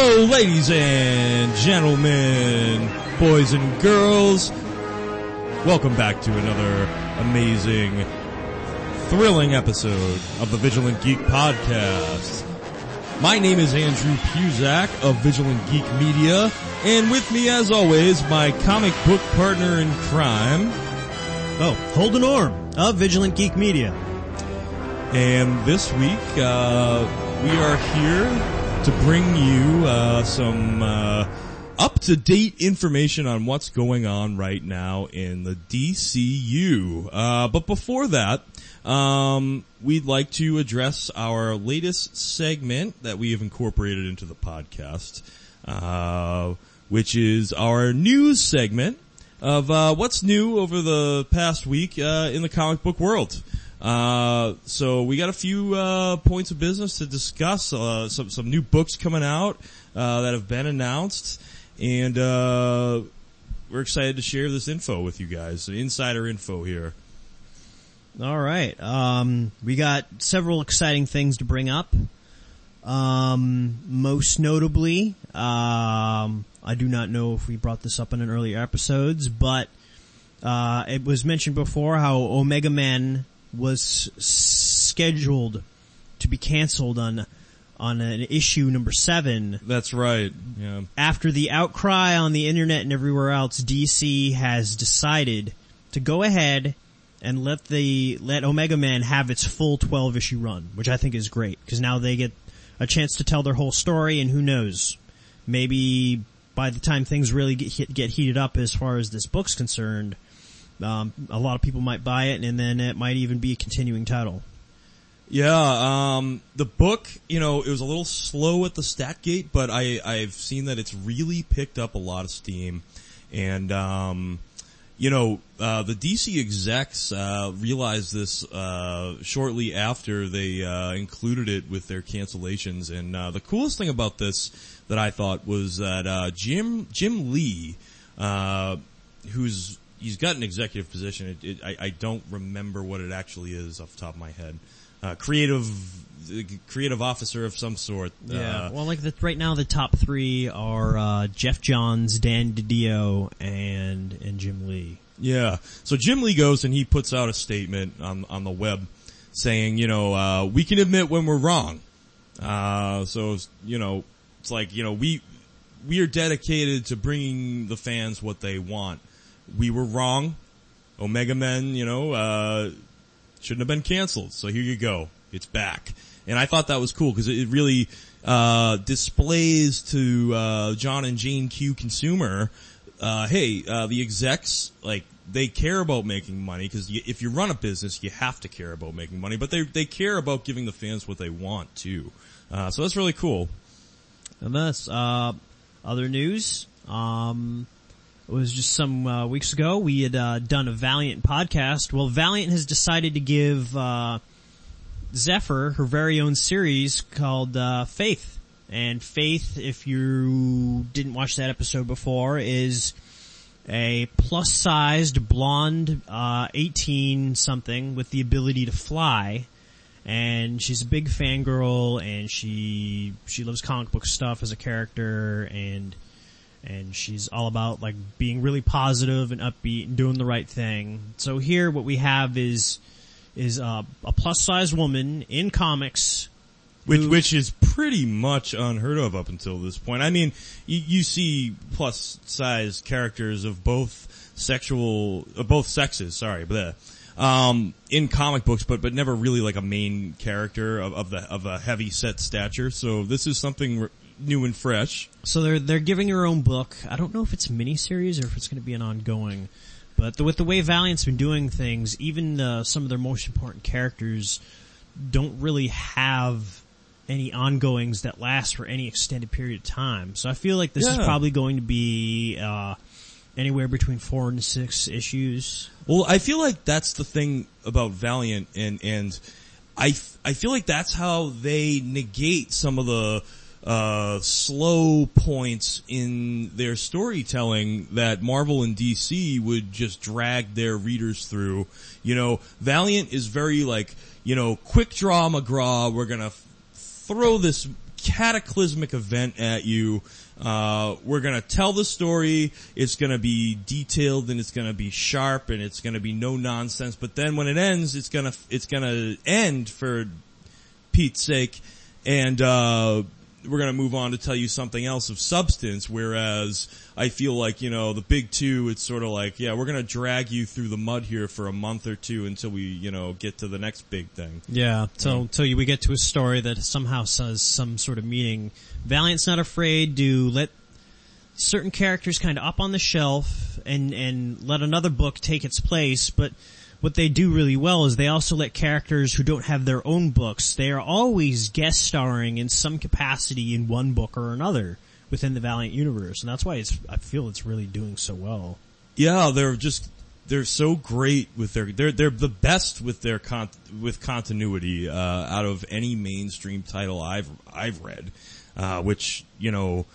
Hello, ladies and gentlemen, boys and girls. Welcome back to another amazing, thrilling episode of the Vigilant Geek Podcast. My name is Andrew Puzak of Vigilant Geek Media, and with me as always, my comic book partner in crime, Oh, Holden Orm of Vigilant Geek Media. And this week, uh, we are here to bring you uh, some uh, up-to-date information on what's going on right now in the DCU. Uh, but before that, um, we'd like to address our latest segment that we have incorporated into the podcast, uh, which is our news segment of uh, what's new over the past week uh, in the comic book world. Uh, so we got a few uh, points of business to discuss. Uh, some some new books coming out uh, that have been announced, and uh, we're excited to share this info with you guys. Insider info here. All right. Um, we got several exciting things to bring up. Um, most notably, um, I do not know if we brought this up in an earlier episodes, but uh, it was mentioned before how Omega Man was scheduled to be canceled on on an issue number seven That's right. Yeah. after the outcry on the internet and everywhere else, DC has decided to go ahead and let the let Omega Man have its full 12 issue run, which I think is great because now they get a chance to tell their whole story and who knows, maybe by the time things really get get heated up as far as this book's concerned, um, a lot of people might buy it and then it might even be a continuing title. Yeah, um, the book, you know, it was a little slow at the stat gate, but I, I've seen that it's really picked up a lot of steam. And, um, you know, uh, the DC execs, uh, realized this, uh, shortly after they, uh, included it with their cancellations. And, uh, the coolest thing about this that I thought was that, uh, Jim, Jim Lee, uh, who's, he's got an executive position. It, it, I, I don't remember what it actually is off the top of my head. Uh, creative, creative officer of some sort. Uh, well, like the, right now, the top three are uh, Geoff Johns, Dan DiDio, and and Jim Lee. Yeah. So Jim Lee goes and he puts out a statement on on the web saying, you know, uh, we can admit when we're wrong. Uh, so you know, it's like you know we we are dedicated to bringing the fans what they want. We were wrong. Omega Men, you know, uh, shouldn't have been canceled. So here you go. It's back. And I thought that was cool because it really, uh, displays to, uh, John and Jane Q consumer, uh, hey, uh, the execs, like, they care about making money because if you run a business, you have to care about making money, but they, they care about giving the fans what they want too. Uh, so that's really cool. And that's other news. Um, it was just some uh, weeks ago we had uh, done a Valiant podcast. Well, Valiant has decided to give uh, Zephyr her very own series called uh, Faith. And Faith, if you didn't watch that episode before, is a plus-sized blonde, uh, 18 something with the ability to fly. And she's a big fangirl and she, she loves comic book stuff as a character and, and she's all about like being really positive and upbeat and doing the right thing. So here what we have is, is uh, a plus size woman in comics Which, who- which is pretty much unheard of up until this point. I mean, you, you see plus size characters of both sexual, uh, both sexes, sorry, but, um, in comic books, but, but never really like a main character of, of the, of a heavy set stature. So this is something new and fresh. So they're they're giving her own book. I don't know if it's a miniseries or if it's going to be an ongoing. But the, with the way Valiant's been doing things, even uh, some of their most important characters don't really have any ongoings that last for any extended period of time. So I feel like this is probably going to be uh, anywhere between four and six issues. Well, I feel like that's the thing about Valiant and, and I, f- I feel like that's how they negate some of the, uh, slow points in their storytelling that Marvel and DC would just drag their readers through. You know, Valiant is very like, you know, quick draw McGraw, we're gonna f- throw this cataclysmic event at you. Uh, we're gonna tell the story. It's gonna be detailed and it's gonna be sharp and it's gonna be no nonsense. But then when it ends, it's gonna it's gonna end for Pete's sake, and uh, we're gonna move on to tell you something else of substance. Whereas I feel like you know the big two, it's sort of like yeah, we're gonna drag you through the mud here for a month or two until we you know get to the next big thing. Yeah, till till you, we get to a story that somehow says some sort of meaning. Valiant's not afraid to let certain characters kind of up on the shelf and and let another book take its place, but what they do really well is they also let characters who don't have their own books, they are always guest starring in some capacity in one book or another within the Valiant universe, and that's why it's I feel it's really doing so well. Yeah, they're just they're so great with their they're they're the best with their con with continuity uh, out of any mainstream title I've I've read, uh, which you know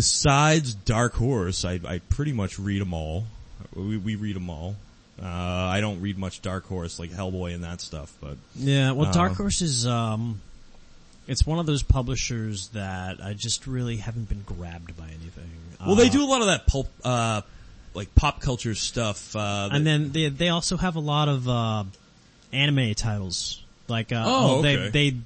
besides Dark Horse, I I pretty much read them all. We we read them all. Uh, I don't read much Dark Horse like Hellboy and that stuff, but Yeah, well, Uh, Dark Horse is um, it's one of those publishers that I just really haven't been grabbed by anything. well, they Uh, do a lot of that pulp, uh, like pop culture stuff. Uh, and then they they also have a lot of uh, anime titles. Like uh, Oh, they okay. they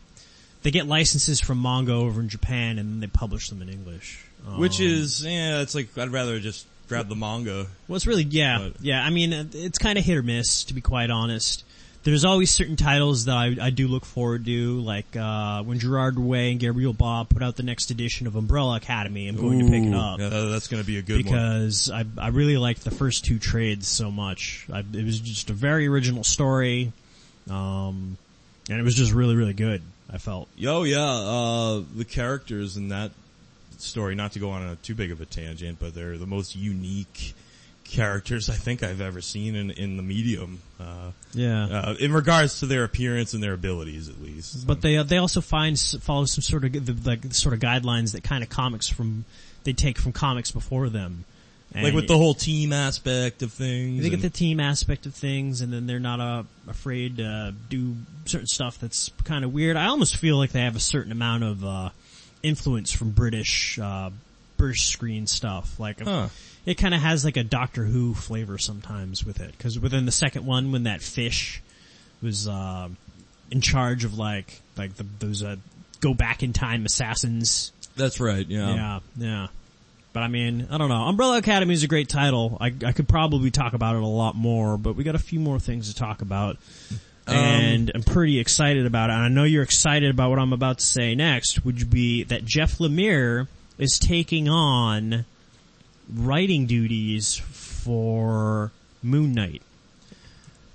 they get licenses from manga over in Japan, and then they publish them in English. Which is yeah, it's like I'd rather just grab the manga. Well, it's really yeah, But- yeah. I mean, it's kind of hit or miss, to be quite honest. There's always certain titles that I, I do look forward to, like uh, when Gerard Way and Gabriel Bá put out the next edition of Umbrella Academy. I'm going to pick it up Yeah, that's going to be a good one. because I I really liked the first two trades so much. I, it was just a very original story, um, and it was just really really good. I felt. Yo, yeah, uh, the characters in that story, not to go on a too big of a tangent, but they're the most unique characters I think I've ever seen in, in the medium, uh, Yeah. uh, in regards to their appearance and their abilities at least. But they uh, they also find follow some sort of the, like sort of guidelines that kind of comics from they take from comics before them. And like with the whole team aspect of things. they get the team aspect of things, and then they're not uh, afraid to do certain stuff that's kind of weird. I almost feel like they have a certain amount of uh, influence from British uh, British screen stuff. Like Huh. it kind of has like a Doctor Who flavor sometimes with it, because within the second one, when that fish was uh, in charge of like like the, those uh, go back in time assassins. That's right, yeah. Yeah, yeah. But I mean, I don't know. Umbrella Academy is a great title. I, I could probably talk about it a lot more, but we got a few more things to talk about. Um, and I'm pretty excited about it. And I know you're excited about what I'm about to say next, which would be that Jeff Lemire is taking on writing duties for Moon Knight.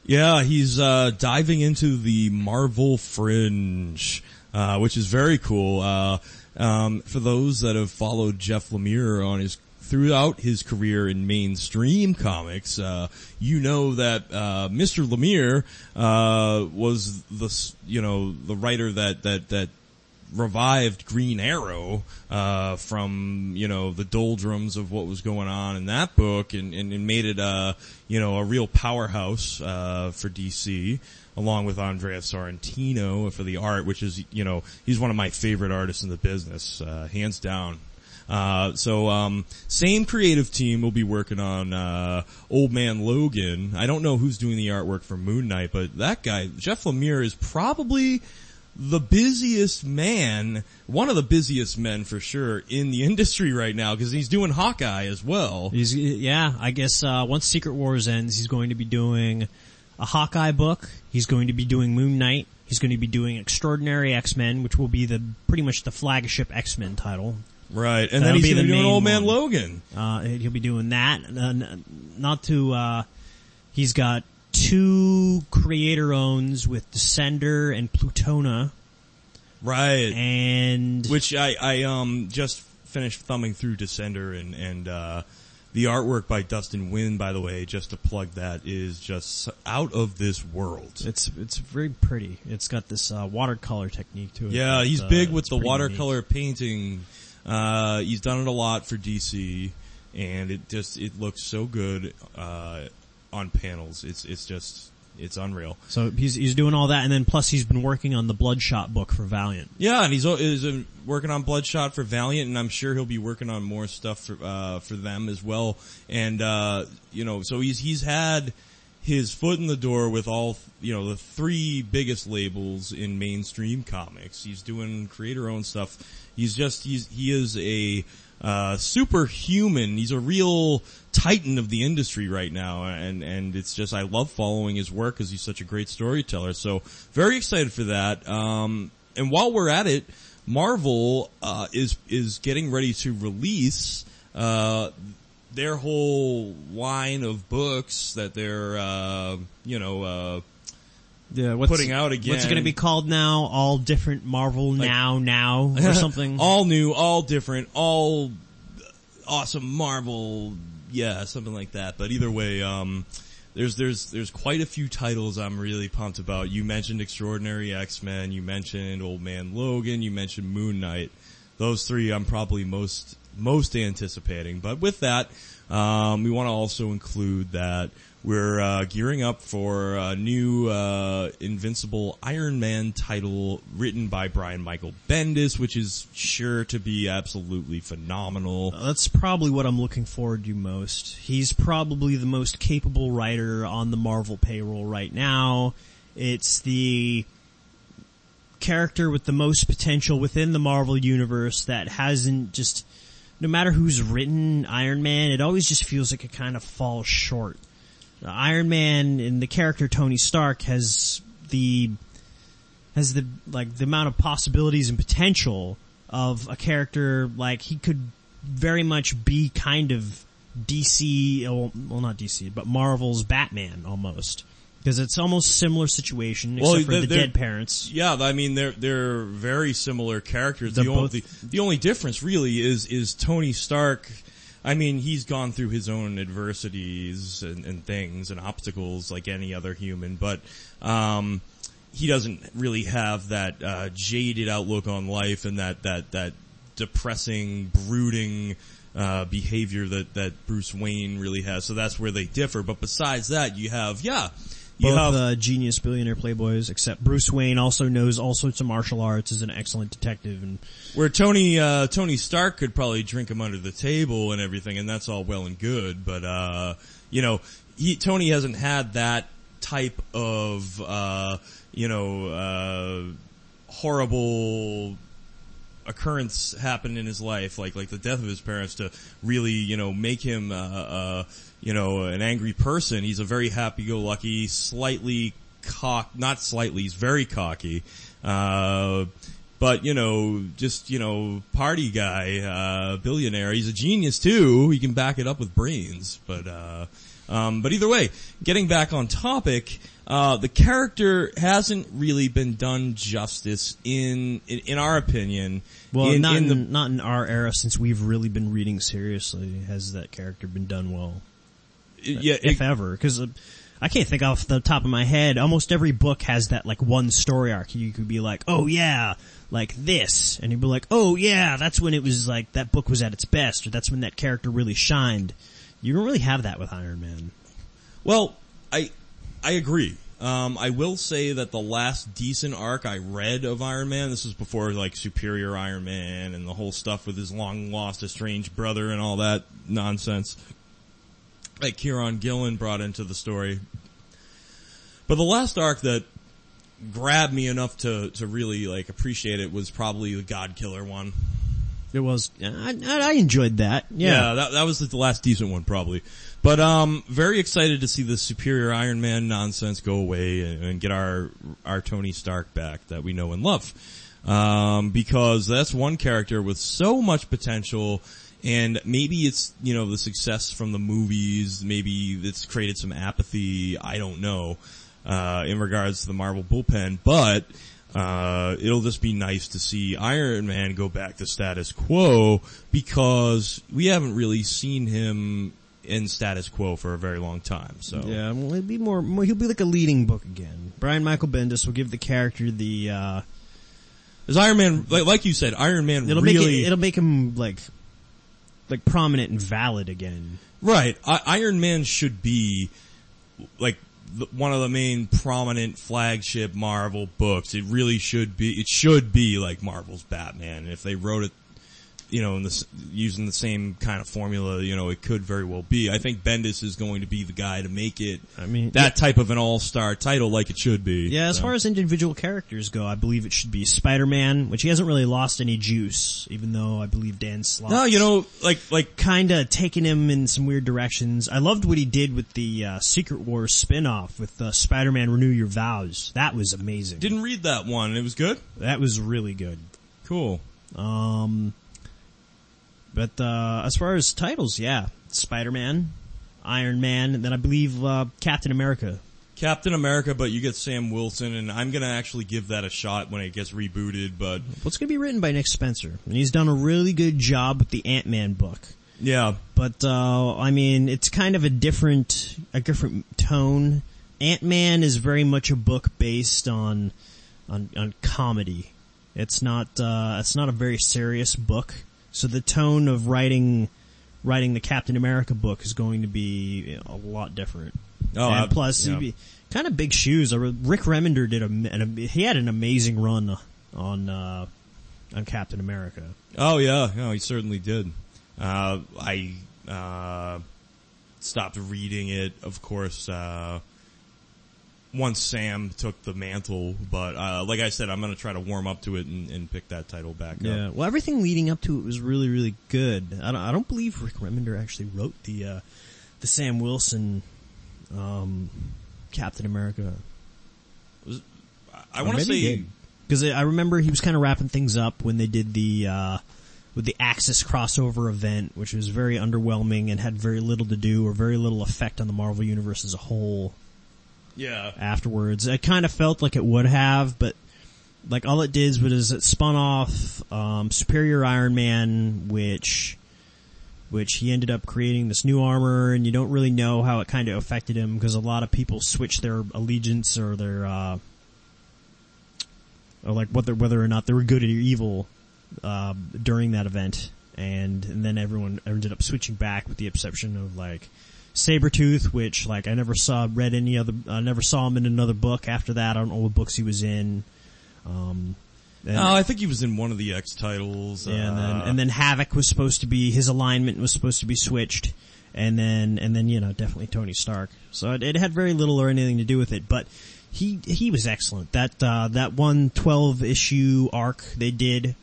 Yeah, he's uh, diving into the Marvel fringe, uh, which is very cool. Uh, um, for those that have followed Jeff Lemire on his throughout his career in mainstream comics, uh, you know that uh, Mr. Lemire uh, was the you know the writer that that that revived Green Arrow uh, from you know the doldrums of what was going on in that book, and, and, and made it uh, you know a real powerhouse uh, for DC, along with Andrea Sorrentino for the art, which is you know he's one of my favorite artists in the business, uh, hands down. Uh, so, um, same creative team will be working on, uh, Old Man Logan. I don't know who's doing the artwork for Moon Knight, but that guy, Jeff Lemire is probably the busiest man, one of the busiest men for sure in the industry right now because he's doing Hawkeye as well. He's yeah, I guess uh, once Secret Wars ends, he's going to be doing a Hawkeye book. He's going to be doing Moon Knight. He's going to be doing Extraordinary X Men, which will be the pretty much the flagship X Men title. Right. And That'll then he's be gonna the be doing main Old Man one. Logan. Uh, he'll be doing that. Uh, n- not to. Uh, he's got two creator owns with Descender and Plutona, Right. and Which I, I, um, just finished thumbing through Descender and, and, uh, the artwork by Dustin Nguyen, by the way, just to plug that, is just out of this world. it's it's very pretty. It's got this uh, watercolor technique to it. Yeah, he's uh, big with it's the pretty watercolor painting. Uh, he's done it a lot for DC, and it just it looks so good uh, on panels. It's it's just it's unreal. So he's he's doing all that, and then plus he's been working on the Bloodshot book for Valiant. Yeah, and he's, is working on Bloodshot for Valiant, and I'm sure he'll be working on more stuff for uh, for them as well. And uh, you know, so he's he's had his foot in the door with all you know the three biggest labels in mainstream comics. He's doing creator owned stuff. He's just he's he is a uh, superhuman. He's a real titan of the industry right now, and and it's just I love following his work because he's such a great storyteller. So very excited for that. Um, and while we're at it, Marvel uh, is is getting ready to release. Uh, their whole line of books that they're, uh, you know, uh, Yeah, what's, Putting out again. What's it going to be called now? All different Marvel now now or something. all new, all different, all awesome Marvel, yeah, something like that. But either way, um, there's there's there's quite a few titles I'm really pumped about. You mentioned Extraordinary X Men, you mentioned Old Man Logan, you mentioned Moon Knight. Those three I'm probably most most anticipating. But with that, um, we want to also include that we're uh, gearing up for a new uh, Invincible Iron Man title written by Brian Michael Bendis, which is sure to be absolutely phenomenal. That's probably what I'm looking forward to most. He's probably the most capable writer on the Marvel payroll right now. It's the character with the most potential within the Marvel universe that hasn't just, no matter who's written Iron Man, it always just feels like it kind of falls short. Iron Man and the character Tony Stark has the has the like the amount of possibilities and potential of a character like he could very much be kind of DC well, oh, well not DC but Marvel's Batman almost because it's almost similar situation except Well, for the dead parents. Yeah, I mean they're they're very similar characters. They're the, both- only, the only difference really is is Tony Stark. I mean, he's gone through his own adversities and, and things and obstacles like any other human, but um, he doesn't really have that uh, jaded outlook on life and that that that depressing, brooding uh, behavior that that Bruce Wayne really has. So that's where they differ. But besides that, you have yeah, Both have uh, genius billionaire playboys, except Bruce Wayne also knows all sorts of martial arts, is an excellent detective, and Where Tony uh, Tony Stark could probably drink him under the table and everything, and that's all well and good. But uh, you know, he, Tony hasn't had that type of uh, you know uh, horrible occurrence happen in his life, like like the death of his parents, to really you know make him uh, uh, you know an angry person. He's a very happy-go-lucky, slightly cock, not slightly, he's very cocky. Uh, but you know, just you know, party guy, uh, billionaire. He's a genius too. He can back it up with brains. But uh, um, but either way, getting back on topic, uh, the character hasn't really been done justice in in, in our opinion. well, in, not in in, the not in our era since we've really been reading seriously. Has that character been done well? Yeah, if it- ever, because uh, I can't think off the top of my head. Almost every book has that like one story arc. You could be like, oh yeah, like this, and you'd be like, oh yeah, that's when it was like that book was at its best, or that's when that character really shined. You don't really have that with Iron Man. Well, I I agree. Um, I will say that the last decent arc I read of Iron Man, this was before like Superior Iron Man and the whole stuff with his long lost estranged brother and all that nonsense that Kieron Gillen brought into the story. But the last arc that grabbed me enough to to really like appreciate it was probably the God Killer one. It was. I, I I enjoyed that. Yeah, Yeah. that, that was the last decent one probably. But um very excited to see the superior Iron Man nonsense go away and, and get our our Tony Stark back that we know and love. Um because that's one character with so much potential and maybe it's, you know, the success from the movies, maybe it's created some apathy, I don't know, uh in regards to the Marvel bullpen, but uh, it'll just be nice to see Iron Man go back to status quo because we haven't really seen him in status quo for a very long time. So Yeah, well, he'll be more, more. He'll be like a leading book again. Brian Michael Bendis will give the character the. uh as Iron Man, like, like you said, Iron Man It'll really make it, it'll make him like, like prominent and valid again. right. I, Iron Man should be like the, one of the main prominent flagship Marvel books. It really should be. It should be like Marvel's Batman. And if they wrote it, you know, in the, using the same kind of formula, you know, it could very well be. I think Bendis is going to be the guy to make it. I mean, that type of an all-star title, like it should be. Yeah, as So. far as individual characters go, I believe it should be Spider-Man, which he hasn't really lost any juice, even though I believe Dan Slott. no, you know, like like kinda taking him in some weird directions. I loved what he did with the uh, Secret Wars spin-off with uh, Spider-Man Renew Your Vows. That was amazing. didn't read that one. It was good. that was really good. Cool. Um, but uh, as far as titles, yeah, Spider-Man, Iron Man, and then I believe uh, Captain America. Captain America, but you get Sam Wilson, and I'm gonna actually give that a shot when it gets rebooted. But going to be written by Nick Spencer, and he's done a really good job with the Ant-Man book. yeah, But uh, I mean, it's kind of a different, a different tone. Ant-Man is very much a book based on, on, on comedy. It's not, uh, it's not a very serious book. So the tone of writing, writing the Captain America book is going to be a lot different. Oh, and I- plus, yeah. kind of big shoes. Rick Remender did a, an, he had an amazing run on, uh, on Captain America. Oh yeah, no, he certainly did. Uh, I uh, stopped reading it, of course, uh, once Sam took the mantle. But uh, like I said, I'm going to try to warm up to it and, and pick that title back Yeah. up. Yeah, well, everything leading up to it was really, really good. I don't, I don't believe Rick Remender actually wrote the, uh, the Sam Wilson, um, Captain America. I want to say, Cause I remember he was kind of wrapping things up when they did the, uh, with the Axis crossover event, which was very underwhelming and had very little to do or very little effect on the Marvel Universe as a whole yeah, afterwards. I kind of felt like it would have, but like all it did was it spun off um, Superior Iron Man, which which he ended up creating this new armor, and you don't really know how it kind of affected him because a lot of people switched their allegiance or their uh, or like whether whether or not they were good or evil uh, during that event, and and then everyone ended up switching back with the exception of like Sabretooth, which like I never saw read any other I never saw him in another book after that. I don't know what books he was in. Um and, Oh, I think he was in one of the X titles. yeah, and then uh, and then Havoc was supposed to be his alignment was supposed to be switched. And then and then you know definitely Tony Stark. So it, it had very little or anything to do with it, but he he was excellent. That uh that one 12 issue arc they did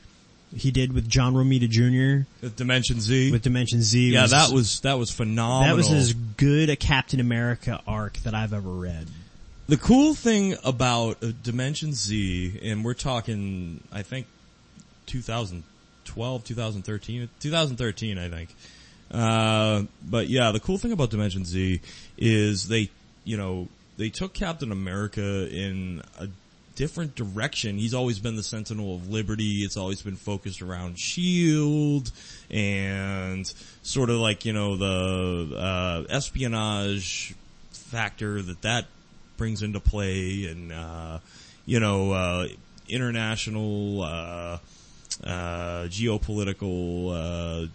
he did with John Romita Jr. with Dimension Z. with Dimension Z. yeah, that was that was phenomenal. that was as good a Captain America arc that I've ever read. The cool thing about uh, Dimension Z, and we're talking, I think, 2012, 2013, 2013, I think. Uh, but yeah, the cool thing about Dimension Z is they, you know, they took Captain America in a different direction. He's always been the Sentinel of Liberty. It's always been focused around Shield and sort of like, you know, the, uh, espionage factor that that brings into play and, uh, you know, uh, international, uh, uh, geopolitical, uh,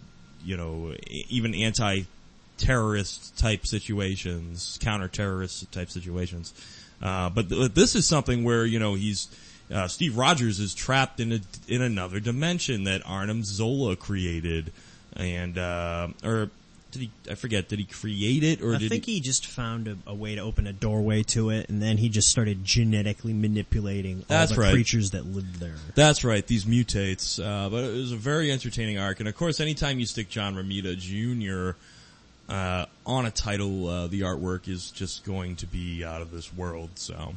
you know, even anti-terrorist type situations, counter-terrorist type situations. Uh, but th- this is something where, you know, he's, uh, Steve Rogers is trapped in a, in another dimension that Arnim Zola created. And, uh, or did he, I forget, did he create it or I did think he, he just found a, a way to open a doorway to it, and then he just started genetically manipulating all That's the right. creatures that lived there. That's right, these mutates. Uh, but it was a very entertaining arc, and of course, anytime you stick John Romita Jr. Uh, on a title, uh, the artwork is just going to be out of this world. So,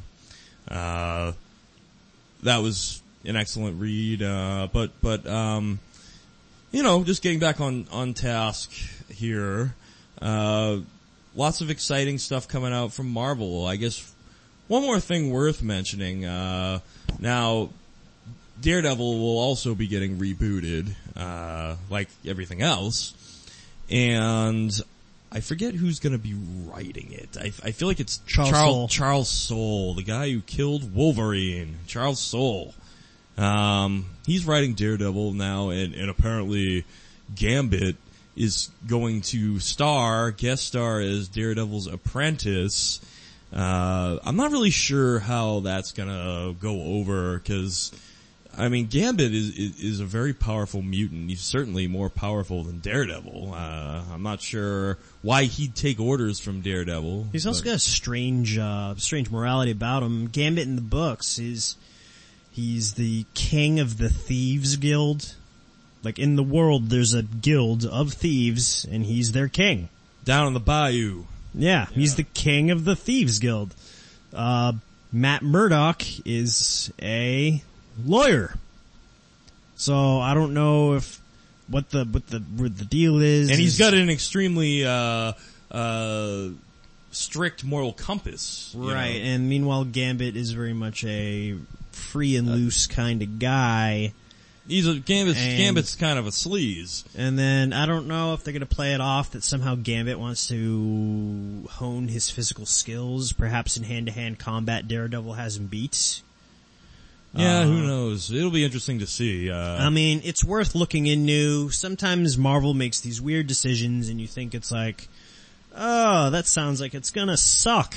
uh, that was an excellent read. Uh, but but um, you know, just getting back on on task here. Uh, lots of exciting stuff coming out from Marvel. I guess one more thing worth mentioning. Uh, now, Daredevil will also be getting rebooted, uh, like everything else. And I forget who's gonna be writing it. I, I feel like it's Charles Charles, Soule. Charles Soule, the guy who killed Wolverine. Charles Soule. Um, he's writing Daredevil now and, and apparently Gambit is going to star, guest star as Daredevil's apprentice. Uh, I'm not really sure how that's gonna go over because, I mean, Gambit is, is, is a very powerful mutant. He's certainly more powerful than Daredevil. Uh, I'm not sure why he'd take orders from Daredevil. He's also but- got a strange, uh, strange morality about him. Gambit in the books is, he's the king of the thieves guild. Like in the world, there's a guild of thieves, and he's their king. down in the bayou. Yeah, he's the king of the thieves guild. Uh, Matt Murdock is a lawyer. So I don't know if what the what the what the deal is. And he's is- got an extremely, uh, uh, strict moral compass. right. know. And meanwhile, Gambit is very much a free and loose kind of guy. He's a Gambit's, And- Gambit's kind of a sleaze. And then I don't know if they're going to play it off that somehow Gambit wants to hone his physical skills. Perhaps in hand-to-hand combat, Daredevil has him beat. Yeah, Uh, who knows? It'll be interesting to see. Uh, I mean, it's worth looking into. Sometimes Marvel makes these weird decisions and you think it's like, oh, that sounds like it's gonna suck.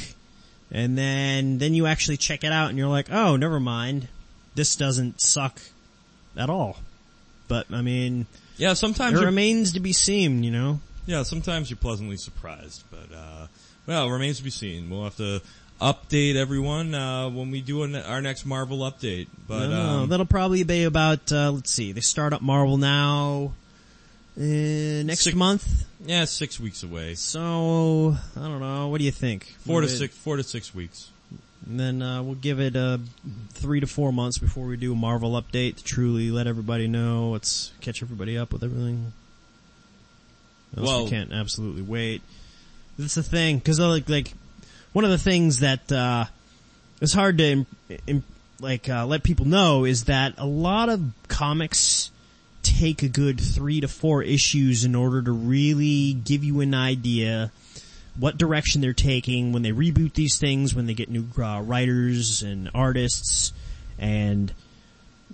And then, then you actually check it out and you're like, oh, never mind. This doesn't suck at all. But, I mean, yeah, sometimes it remains to be seen, you know? yeah, sometimes you're pleasantly surprised, but uh, well, it remains to be seen. We'll have to update everyone uh, when we do an, our next Marvel update. But No, um, that'll probably be about, uh, let's see, they start up Marvel now, uh, next Six- month. yeah, six weeks away. So, I don't know, what do you think? Four to it- six, four to six weeks. And then uh, we'll give it uh, three to four months before we do a Marvel update to truly let everybody know. Let's catch everybody up with everything. Else Well- we can't absolutely wait. That's the thing, because like like one of the things that uh, is hard to like uh, let people know is that a lot of comics take a good three to four issues in order to really give you an idea what direction they're taking when they reboot these things, when they get new uh, writers and artists, and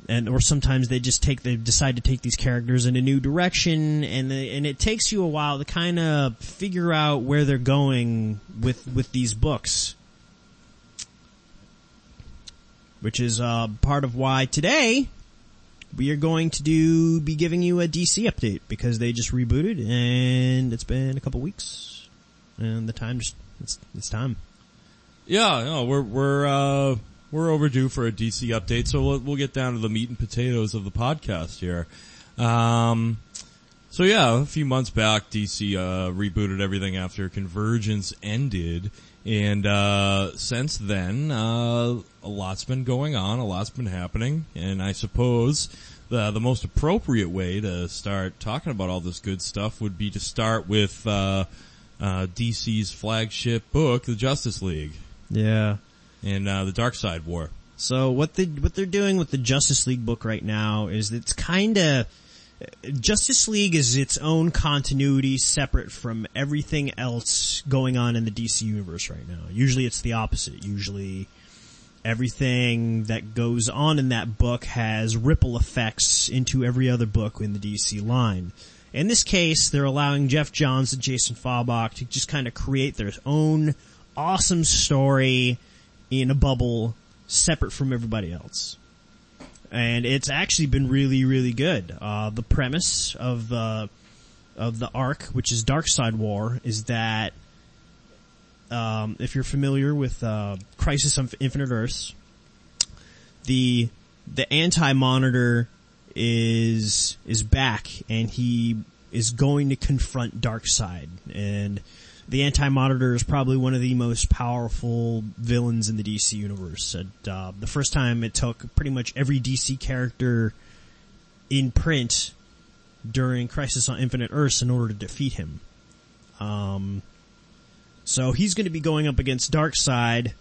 and or sometimes they just take they decide to take these characters in a new direction, and they, and it takes you a while to kind of figure out where they're going with with these books, which is uh, part of why today we are going to do be giving you a DC update because they just rebooted and it's been a couple weeks and the time just it's it's time. Yeah, no, we're we're uh, we're overdue for a DC update, so we'll, we'll get down to the meat and potatoes of the podcast here. Um, so yeah, a few months back, DC uh, rebooted everything after Convergence ended, and uh, since then, uh, a lot's been going on, a lot's been happening, and I suppose the the most appropriate way to start talking about all this good stuff would be to start with uh, uh, DC's flagship book, The Justice League Yeah. And uh, the Darkseid War. So what they what they're doing with the Justice League book right now is it's kind of Justice League is its own continuity separate from everything else going on in the DC universe right now. Usually it's the opposite. Usually everything that goes on in that book has ripple effects into every other book in the DC line. In this case, they're allowing Geoff Johns and Jason Fabok to just kind of create their own awesome story in a bubble separate from everybody else. And it's actually been really, really good. Uh, the premise of the, of the arc, which is Darkseid War, is that, um, if you're familiar with, uh, Crisis on Infinite Earths, the, the anti-monitor is, is back and he is going to confront Darkseid and the Anti-Monitor is probably one of the most powerful villains in the DC universe. And, uh, the first time it took pretty much every DC character in print during Crisis on Infinite Earths in order to defeat him. Um, so he's going to be going up against Darkseid,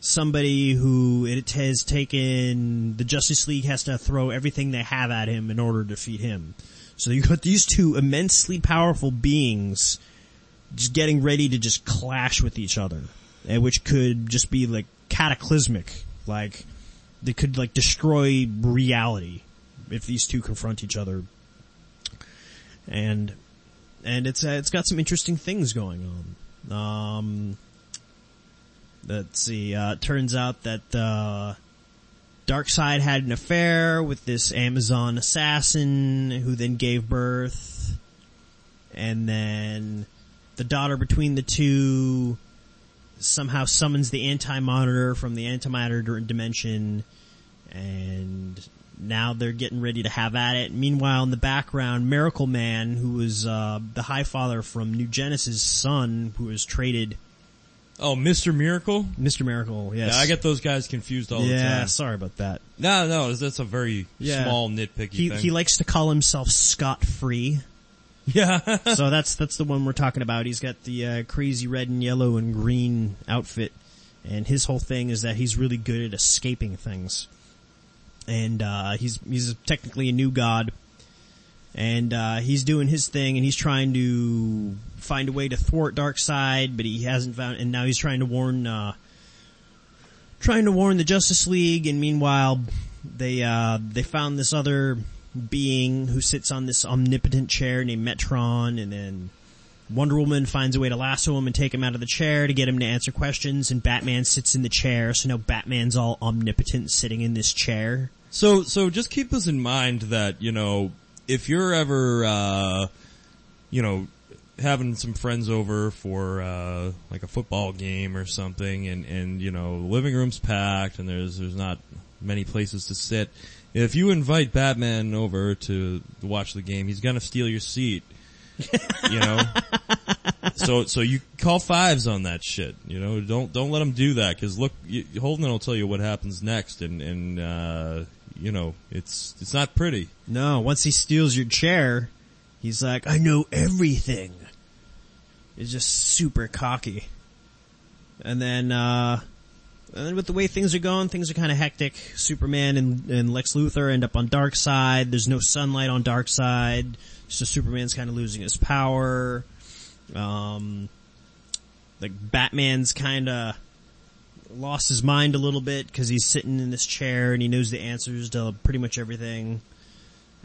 somebody who it has taken the Justice League has to throw everything they have at him in order to defeat him. So you got these two immensely powerful beings just getting ready to just clash with each other, and which could just be like cataclysmic, like they could like destroy reality if these two confront each other. And and it's uh, it's got some interesting things going on. Um, let's see. Uh, turns out that uh, side had an affair with this Amazon assassin, who then gave birth, and then the daughter between the two somehow summons the anti-monitor from the antimatter dimension, and now they're getting ready to have at it. Meanwhile, in the background, Miracle Man, who was uh, the High Father from New Genesis' son, who was traded. Oh, Mr. Miracle? Mr. Miracle, yes. Yeah, I get those guys confused all the yeah, time. sorry about that. No, no, that's a very Yeah. small nitpicky He thing. he likes to call himself Scott Free. yeah. so that's that's the one we're talking about. He's got the uh, crazy red and yellow and green outfit, and his whole thing is that he's really good at escaping things. And uh, he's he's technically a new god, and uh, he's doing his thing, and he's trying to find a way to thwart Darkseid, but he hasn't found. And now he's trying to warn uh, trying to warn the Justice League, and meanwhile they uh, they found this other being who sits on this omnipotent chair named Metron, and then Wonder Woman finds a way to lasso him and take him out of the chair to get him to answer questions, and Batman sits in the chair, so now Batman's all omnipotent sitting in this chair. So, so just keep this in mind that, you know, if you're ever, uh, you know, having some friends over for, uh, like a football game or something and, and, you know, the living room's packed and there's, there's not many places to sit. If you invite Batman over to watch the game, he's gonna steal your seat. you know? so, so you call fives on that shit, you know? Don't, don't let him do that, cause look, you, Holden will tell you what happens next and, and, uh, you know, it's, it's not pretty. No, once he steals your chair, he's like, I know everything. He's just super cocky. And then, uh, and with the way things are going, things are kind of hectic. Superman and, and Lex Luthor end up on Dark Side. There's no sunlight on Dark Side, so Superman's kind of losing his power. Um, like Batman's kind of lost his mind a little bit because he's sitting in this chair and he knows the answers to pretty much everything.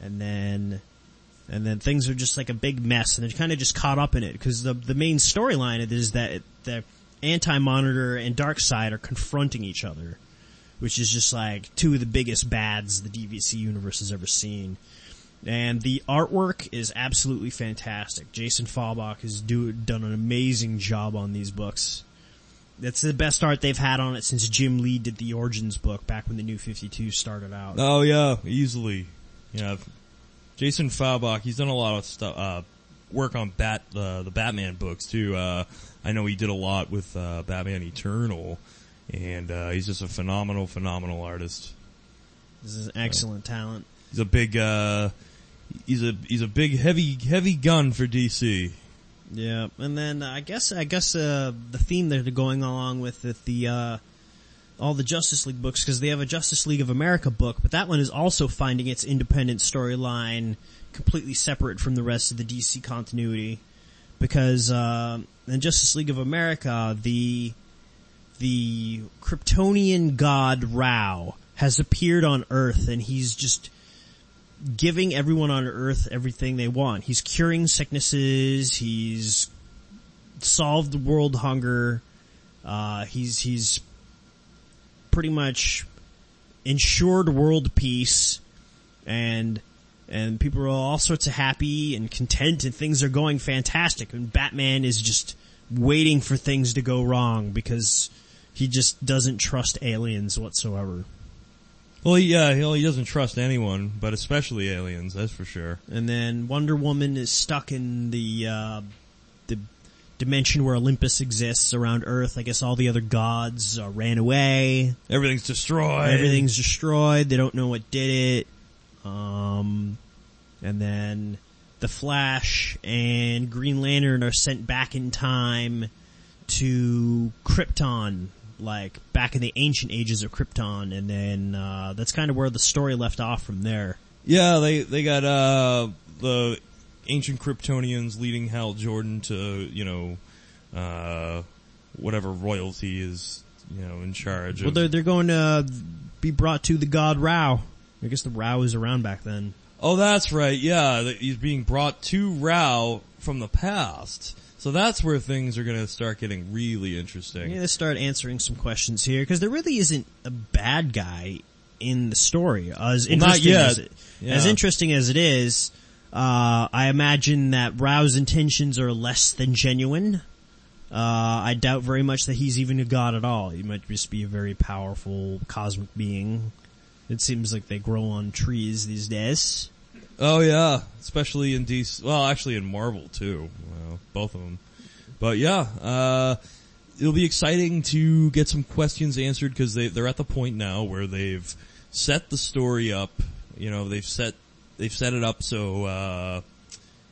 And then, and then things are just like a big mess and they're kind of just caught up in it because the, the main storyline is that the Anti-Monitor and Darkseid are confronting each other, which is just like two of the biggest bads the DVC universe has ever seen. And the artwork is absolutely fantastic. Jason Fabok has do, done an amazing job on these books. That's the best art they've had on it since Jim Lee did the Origins book back when the New 52 started out. Oh yeah, easily. Yeah. Jason Fabok, he's done a lot of stuff, uh, work on Bat, uh, the Batman books too. Uh, I know he did a lot with, uh, Batman Eternal. And, uh, he's just a phenomenal, phenomenal artist. This is excellent talent. He's a big, uh, he's a, he's a big heavy, heavy gun for DC. Yeah, and then uh, I guess I guess uh, the theme that they're going along with with the uh, all the Justice League books because they have a Justice League of America book, but that one is also finding its independent storyline completely separate from the rest of the DC continuity because uh, in Justice League of America the the Kryptonian god Rao has appeared on Earth and he's just giving everyone on earth everything they want. He's curing sicknesses. He's solved world hunger. Uh, he's, he's pretty much ensured world peace and, and people are all sorts of happy and content and things are going fantastic and Batman is just waiting for things to go wrong because he just doesn't trust aliens whatsoever. Well, yeah, he, he doesn't trust anyone, but especially aliens, that's for sure. And then Wonder Woman is stuck in the uh, the dimension where Olympus exists around Earth. I guess all the other gods uh, ran away. Everything's destroyed. Everything's destroyed. They don't know what did it. Um, and then the Flash and Green Lantern are sent back in time to Krypton, like back in the ancient ages of Krypton, and then uh, that's kind of where the story left off from there. Yeah, they they got uh the ancient Kryptonians leading Hal Jordan to you know uh whatever royalty is you know in charge. Well, of, they're they're going to be brought to the god Rao. I guess the Rao is around back then. oh, that's right. Yeah, he's being brought to Rao from the past. So that's where things are going to start getting really interesting. I'm gonna start answering some questions here because there really isn't a bad guy in the story. As Well, not interesting yet. as it, Yeah. as interesting as it is, uh, I imagine that Rao's intentions are less than genuine. Uh, I doubt very much that he's even a god at all. He might just be a very powerful cosmic being. It seems like they grow on trees these days. Oh yeah, especially in DC. Well, actually in Marvel too. Well, both of them. But yeah, uh, it'll be exciting to get some questions answered because they they're at the point now where they've set the story up. You know, they've set they've set it up so uh,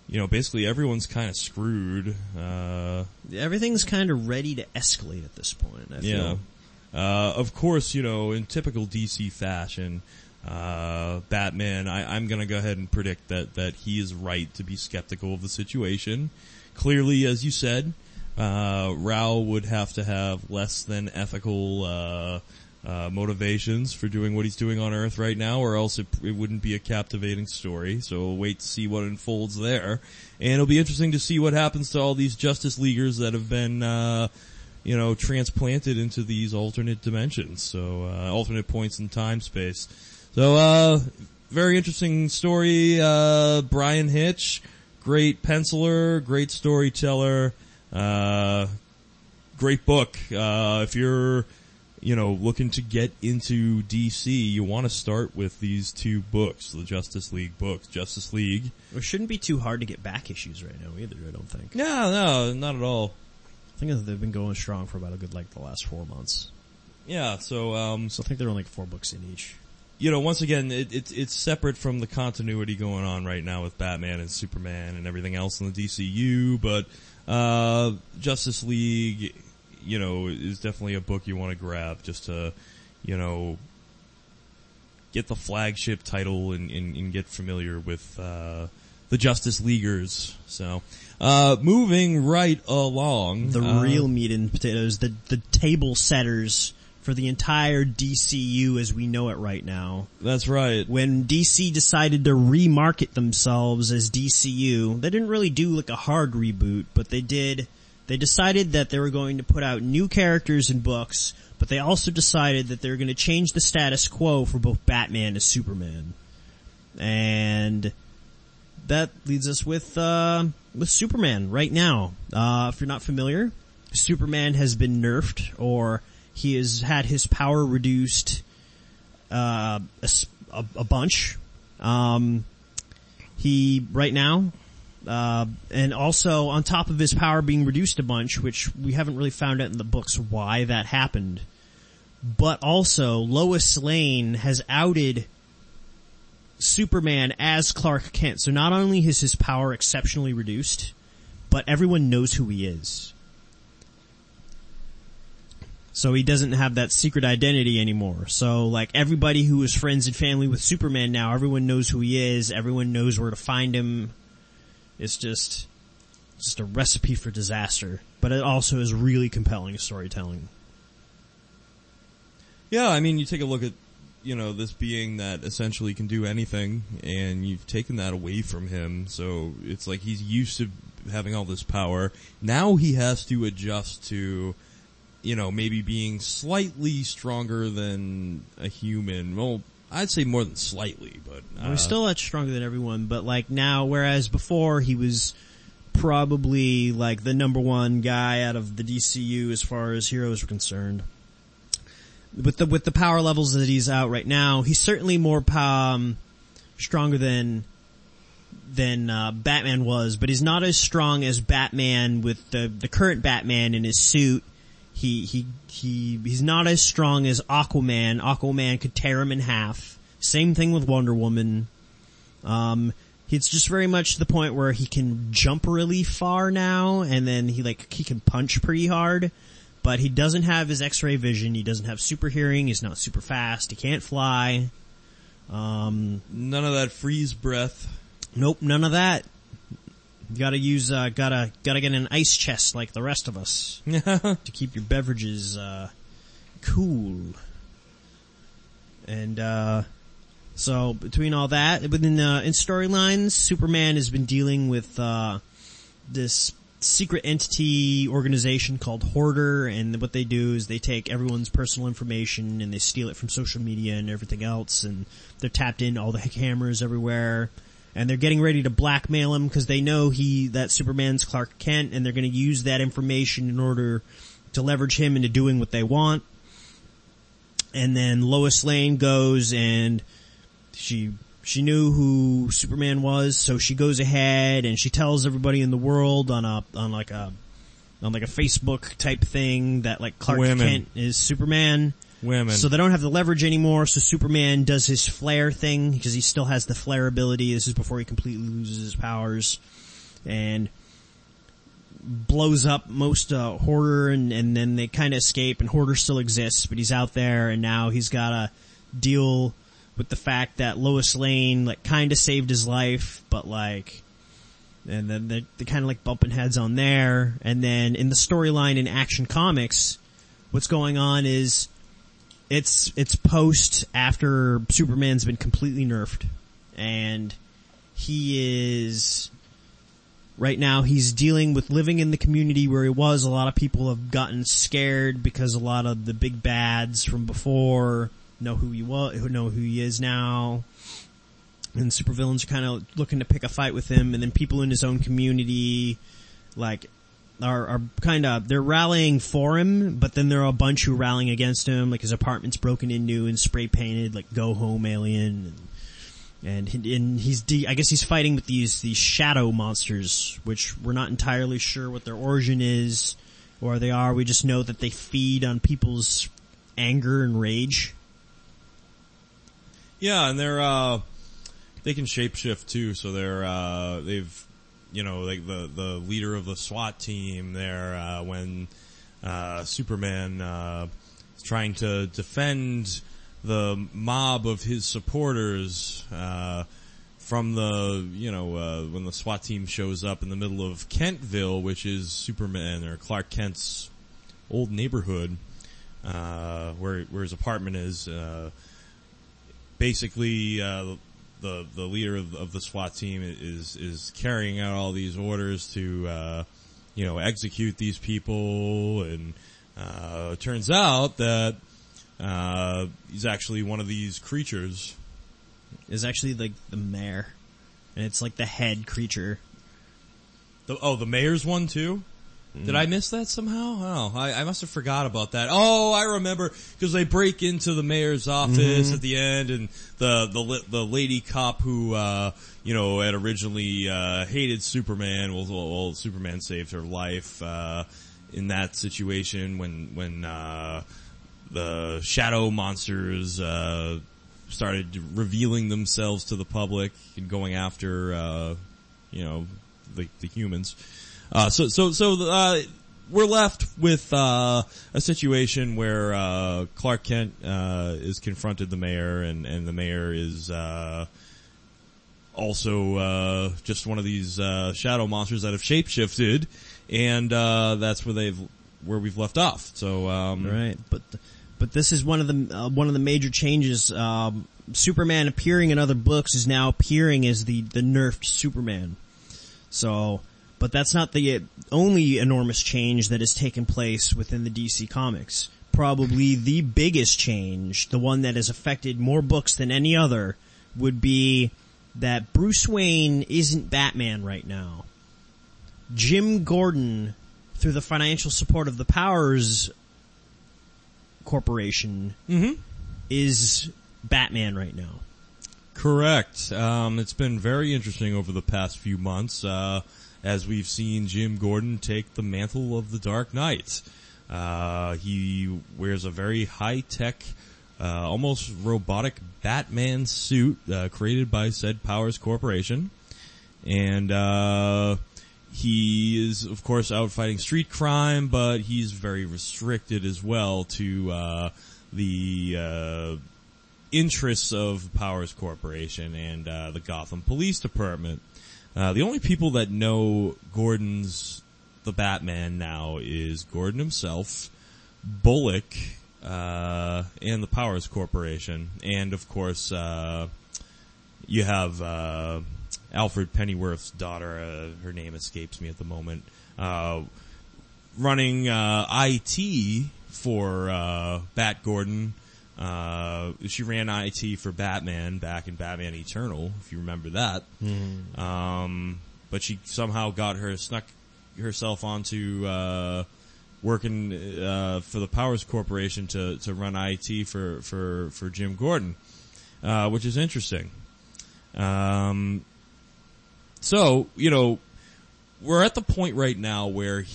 you know basically everyone's kind of screwed. Uh, Everything's kind of ready to escalate at this point. I yeah. feel. Uh, of course, you know, in typical DC fashion, uh, Batman, I, I'm gonna go ahead and predict that, that he is right to be skeptical of the situation. Clearly, as you said, uh, Rao would have to have less than ethical, uh, uh, motivations for doing what he's doing on Earth right now, or else it, it wouldn't be a captivating story. So we'll wait to see what unfolds there. And it'll be interesting to see what happens to all these Justice Leaguers that have been, uh, you know, transplanted into these alternate dimensions. So, uh, alternate points in time space. So, uh, very interesting story, uh, Bryan Hitch, great penciler, great storyteller, uh, great book. Uh, if you're, you know, looking to get into DC, you want to start with these two books, the Justice League books. Justice League. It shouldn't be too hard to get back issues right now either, I don't think. No, no, not at all. I think they've been going strong for about a good like the last four months. Yeah, so, um, So I think they're only like four books in each. you know, once again, it, it's it's separate from the continuity going on right now with Batman and Superman and everything else in the DCU. But uh, Justice League, you know, is definitely a book you want to grab just to, you know, get the flagship title and, and, and get familiar with uh, the Justice Leaguers. So, uh, moving right along, The uh, real meat and potatoes, the the table setters for the entire DCU as we know it right now. That's right. When DC decided to remarket themselves as DCU, they didn't really do like a hard reboot, but they did. They decided that they were going to put out new characters and books, but they also decided that they were going to change the status quo for both Batman and Superman. And that leads us with uh, with Superman right now. Uh, if you're not familiar, Superman has been nerfed, or he has had his power reduced uh, a, a bunch. Um, he right now, uh, and also on top of his power being reduced a bunch, which we haven't really found out in the books why that happened. But also, Lois Lane has outed Superman as Clark Kent. So not only is his power exceptionally reduced, but everyone knows who he is. So he doesn't have that secret identity anymore. So like everybody who is friends and family with Superman now, everyone knows who he is, everyone knows where to find him. It's just, just a recipe for disaster. But it also is really compelling storytelling. Yeah, I mean, you take a look at, you know, this being that essentially can do anything, and you've taken that away from him, so it's like he's used to having all this power. Now he has to adjust to, you know, maybe being slightly stronger than a human. Well, I'd say more than slightly, but, uh, He's still that stronger than everyone, but like now, whereas before he was probably like the number one guy out of the DCU as far as heroes were concerned. With the with the power levels that he's out right now, he's certainly more um, stronger than than uh, Batman was, but he's not as strong as Batman with the the current Batman in his suit. He he he he's not as strong as Aquaman. Aquaman could tear him in half. Same thing with Wonder Woman. Um, it's just very much to the point where he can jump really far now, and then he like he can punch pretty hard. But he doesn't have his X-ray vision. He doesn't have super hearing. He's not super fast. He can't fly. Um, none of that freeze breath. Nope, none of that. You gotta use, uh, gotta, gotta get an ice chest like the rest of us to keep your beverages, uh, cool. And, uh, so between all that, within, uh, in storylines, Superman has been dealing with, uh, this secret entity organization called HORDR, and what they do is they take everyone's personal information and they steal it from social media and everything else, and they're tapped in all the cameras everywhere, and they're getting ready to blackmail him because they know he that Superman's Clark Kent, and they're going to use that information in order to leverage him into doing what they want. And then Lois Lane goes and she she knew who Superman was, so she goes ahead and she tells everybody in the world on a on like a on like a Facebook type thing that like Clark Women. Kent is Superman. Women. So they don't have the leverage anymore. So Superman does his flare thing because he still has the flare ability. This is before he completely loses his powers, and blows up most uh, HORDR, and and then they kind of escape. And HORDR still exists, but he's out there, and now he's got to deal with the fact that Lois Lane like kind of saved his life, but like. And then they're, they're kind of like bumping heads on there. And then in the storyline in Action Comics, what's going on is it's it's post after Superman's been completely nerfed, and he is right now he's dealing with living in the community where he was. A lot of people have gotten scared because a lot of the big bads from before know who he was, know who he is now. And supervillains are kind of looking to pick a fight with him, and then people in his own community, like are, are kind of they're rallying for him, but then there are a bunch who are rallying against him. Like his apartment's broken into and spray painted, like "Go Home, Alien," and and, and he's de- I guess he's fighting with these these shadow monsters, which we're not entirely sure what their origin is or they are. We just know that they feed on people's anger and rage. Yeah, and they're uh they can shapeshift too, so they're uh they've you know, like the the leader of the SWAT team there uh when uh Superman uh is trying to defend the mob of his supporters uh from the you know uh when the SWAT team shows up in the middle of Kentville, which is Superman or Clark Kent's old neighborhood uh where where his apartment is uh basically uh, the the leader of, of the SWAT team is is carrying out all these orders to uh, you know execute these people, and uh, it turns out that uh, he's actually one of these creatures. Is actually like the mayor, and it's like the head creature. The, oh, the mayor's one too. Did I miss that somehow? Oh, I, I must have forgot about that. Oh, I remember because they break into the mayor's office at the end, and the the the lady cop who uh, you know had originally uh, hated Superman. Well, well, well, Superman saved her life uh, in that situation when when uh, the shadow monsters uh, started revealing themselves to the public and going after uh, you know the the humans. Uh, so, so, so, uh, we're left with, uh, a situation where, uh, Clark Kent, uh, is confronted the mayor and, and the mayor is, uh, also, uh, just one of these, uh, shadow monsters that have shapeshifted and, uh, that's where they've, where we've left off. So, um, Right, but but this is one of the one of the major changes. Um, Superman appearing in other books is now appearing as the the nerfed Superman. So, but that's not the only enormous change that has taken place within the DC comics. Probably the biggest change, the one that has affected more books than any other, would be that Bruce Wayne isn't Batman right now. Jim Gordon, through the financial support of the Powers Corporation, mm-hmm. is Batman right now. Correct. Um, it's been very interesting over the past few months, uh, as we've seen Jim Gordon take the mantle of the Dark Knight. Uh, he wears a very high tech, uh, almost robotic Batman suit, uh, created by said Powers Corporation. And, uh, he is, of course, out fighting street crime, but he's very restricted as well to, uh, the, uh, interests of Powers Corporation and uh, the Gotham Police Department. Uh, the only people that know Gordon's the Batman now is Gordon himself, Bullock, uh, and the Powers Corporation, and of course uh, you have uh, Alfred Pennyworth's daughter. Uh, her name escapes me at the moment. uh, running uh, IT for uh, Bat Gordon. Uh, she ran IT for Batman back in Batman Eternal, if you remember that. Um, but she somehow got her snuck herself onto uh, working uh, for the Powers Corporation to to run IT for for for Jim Gordon, uh, which is interesting. Um, so you know, we're at the point right now where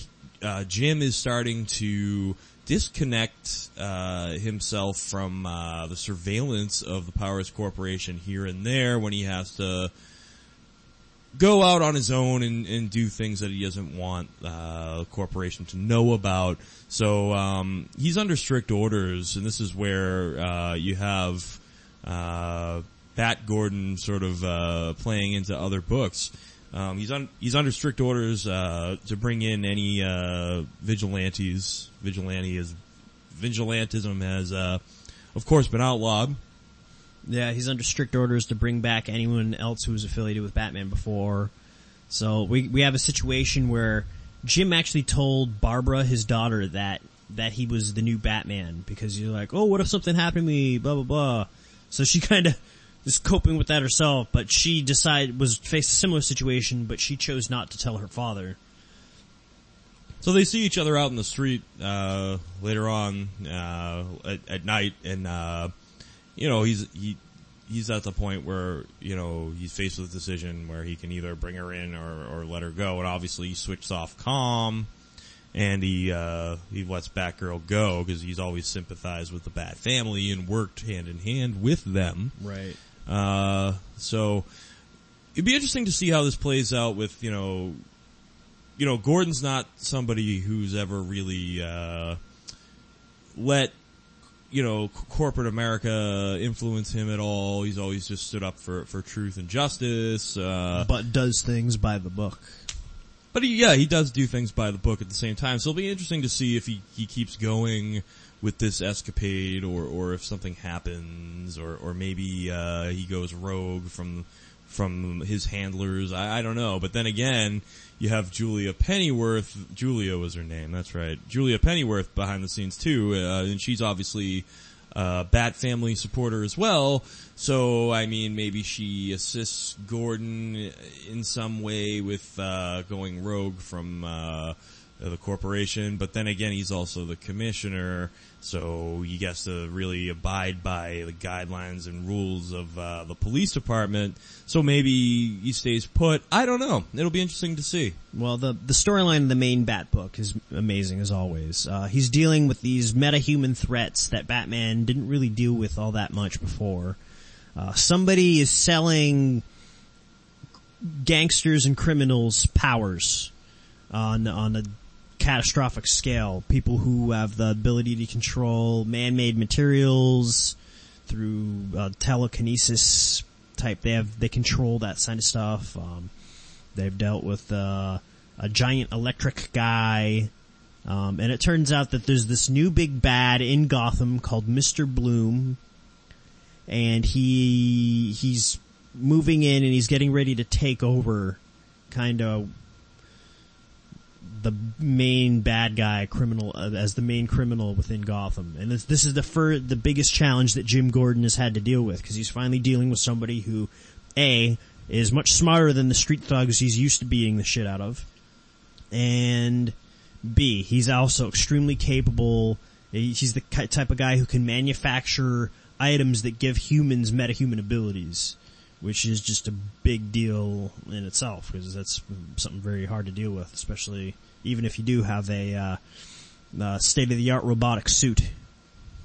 uh, Jim is starting to disconnect uh, himself from uh, the surveillance of the Powers Corporation here and there when he has to go out on his own and, and do things that he doesn't want uh, the corporation to know about. So um, he's under strict orders, and this is where uh, you have uh, Bat Gordon sort of uh, playing into other books. Um, he's on he's under strict orders uh, to bring in any uh, vigilantes. Vigilante is vigilantism has, uh, of course, been outlawed. Yeah, he's under strict orders to bring back anyone else who was affiliated with Batman before. So we we have a situation where Jim actually told Barbara, his daughter, that that he was the new Batman because you're like, oh, what if something happened to me? Blah blah blah. So she kind of was coping with that herself, but she decided was faced a similar situation, but she chose not to tell her father. So they see each other out in the street uh, later on uh, at, at night, and uh, you know he's he he's at the point where you know he's faced with a decision where he can either bring her in or, or let her go, and obviously he switches off calm, and he uh, he lets Batgirl go because he's always sympathized with the Bat family and worked hand in hand with them. Right. Uh, so it'd be interesting to see how this plays out with, you know, you know, Gordon's not somebody who's ever really, uh, let, you know, corporate America influence him at all. He's always just stood up for, for truth and justice. Uh, But does things by the book. But he, yeah, he does do things by the book at the same time. So it'll be interesting to see if he, he keeps going with this escapade or, or if something happens or, or maybe, uh, he goes rogue from, from his handlers. I, I don't know. But then again, you have Julia Pennyworth. Julia was her name. That's right. Julia Pennyworth behind the scenes too. Uh, and she's obviously, uh, Bat family supporter as well. So, I mean, maybe she assists Gordon in some way with, uh, going rogue from, uh, the corporation, but then again, he's also the commissioner, so he has to really abide by the guidelines and rules of uh, the police department. So maybe he stays put. I don't know. It'll be interesting to see. Well, the the storyline of the main Bat book is amazing as always. Uh, he's dealing with these meta-human threats that Batman didn't really deal with all that much before. Uh, somebody is selling gangsters and criminals powers on on a catastrophic scale. People who have the ability to control man-made materials through uh, telekinesis type. They have they control that kind of stuff. Um, they've dealt with uh, a giant electric guy. Um, and it turns out that there's this new big bad in Gotham called Mr. Bloom, and he he's moving in and he's getting ready to take over, kind of the main bad guy criminal uh, as the main criminal within Gotham. And this, this is the fir- the biggest challenge that Jim Gordon has had to deal with because he's finally dealing with somebody who, a, is much smarter than the street thugs he's used to beating the shit out of, and B, he's also extremely capable. He's the type of guy who can manufacture items that give humans metahuman abilities, which is just a big deal in itself because that's something very hard to deal with, especially even if you do have a uh, uh, state-of-the-art robotic suit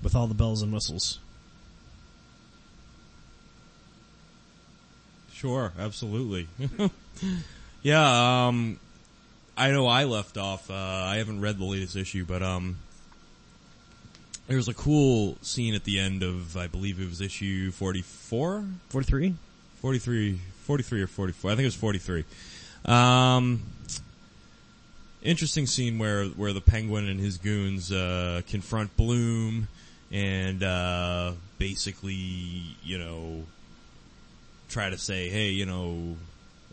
with all the bells and whistles. Sure, absolutely. yeah, um, I know I left off. Uh, I haven't read the latest issue, but um, there was a cool scene at the end of, I believe it was issue 44? 43? 43, 43 or 44. I think it was 43. Um, interesting scene where, where the penguin and his goons, uh, confront Bloom and, uh, basically, you know, try to say, hey, you know,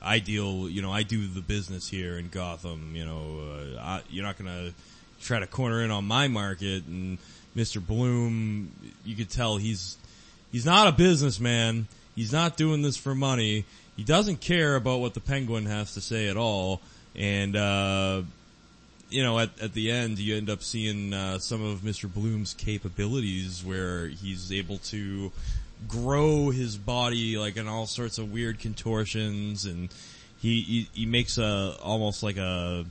I deal, you know, I do the business here in Gotham. You know, uh, I, you're not gonna try to corner in on my market. And Mr. Bloom, you could tell he's he's not a businessman. He's not doing this for money. He doesn't care about what the Penguin has to say at all. And uh, you know, at at the end, you end up seeing uh, some of Mr. Bloom's capabilities, where he's able to grow his body like in all sorts of weird contortions, and he he, he makes a almost like a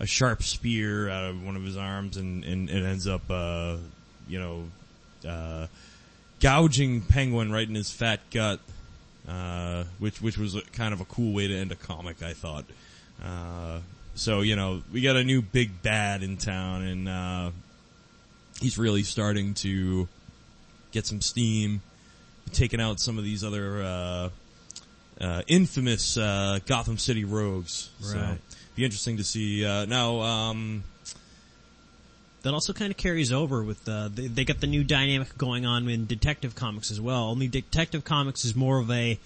a sharp spear out of one of his arms, and and it ends up, uh, you know, uh, gouging Penguin right in his fat gut. Uh, which which was a, kind of a cool way to end a comic, I thought. Uh, so you know, we got a new big bad in town, and uh, he's really starting to get some steam, taking out some of these other uh, uh, infamous uh, Gotham City rogues. So, Right. be interesting to see. Uh, now, um, That also kind of carries over with uh, they, they got the new dynamic going on in Detective Comics as well. Only Detective Comics is more of a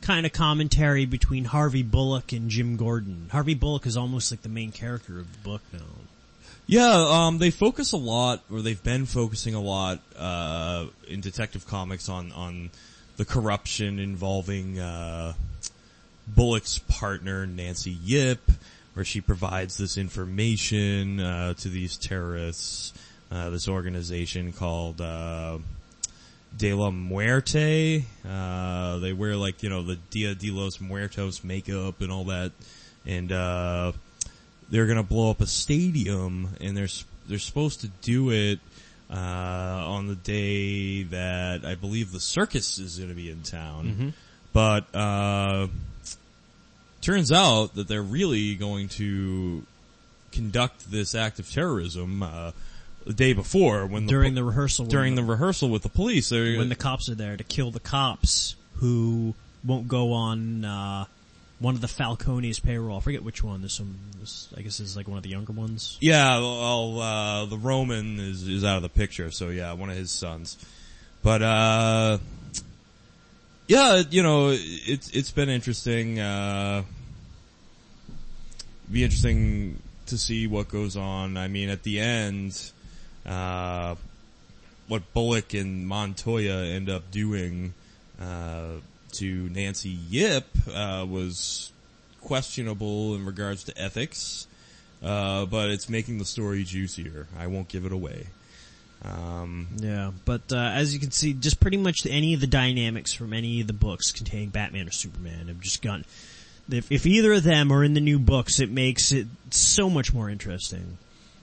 kind of commentary between Harvey Bullock and Jim Gordon. Harvey Bullock is almost like the main character of the book now. Yeah, um, they focus a lot, or they've been focusing a lot uh, in Detective Comics on on the corruption involving uh, Bullock's partner Nancy Yip, where she provides this information uh, to these terrorists. Uh, this organization called uh, De la Muerte. Uh, they wear like you know the Dia de los Muertos makeup and all that, and uh, they're gonna blow up a stadium, and they're they're supposed to do it uh, on the day that I believe the circus is gonna be in town. But uh, turns out that they're really going to conduct this act of terrorism uh, the day before when the During po- the rehearsal, during the rehearsal with the police. When the cops are there to kill the cops who won't go on uh, one of the Falcone's payroll. I forget which one. There's some. This, I guess is like one of the younger ones. Yeah, well, uh, the Roman is, is out of the picture, so yeah, one of his sons. But, uh, yeah, you know, it's, it's been interesting, uh, be interesting to see what goes on. I mean, at the end, uh, what Bullock and Montoya end up doing, uh, to Nancy Yip, uh, was questionable in regards to ethics. Uh, but it's making the story juicier. I won't give it away. Um, Yeah, but uh, as you can see, just pretty much any of the dynamics from any of the books containing Batman or Superman have just gone. If, if either of them are in the new books, it makes it so much more interesting.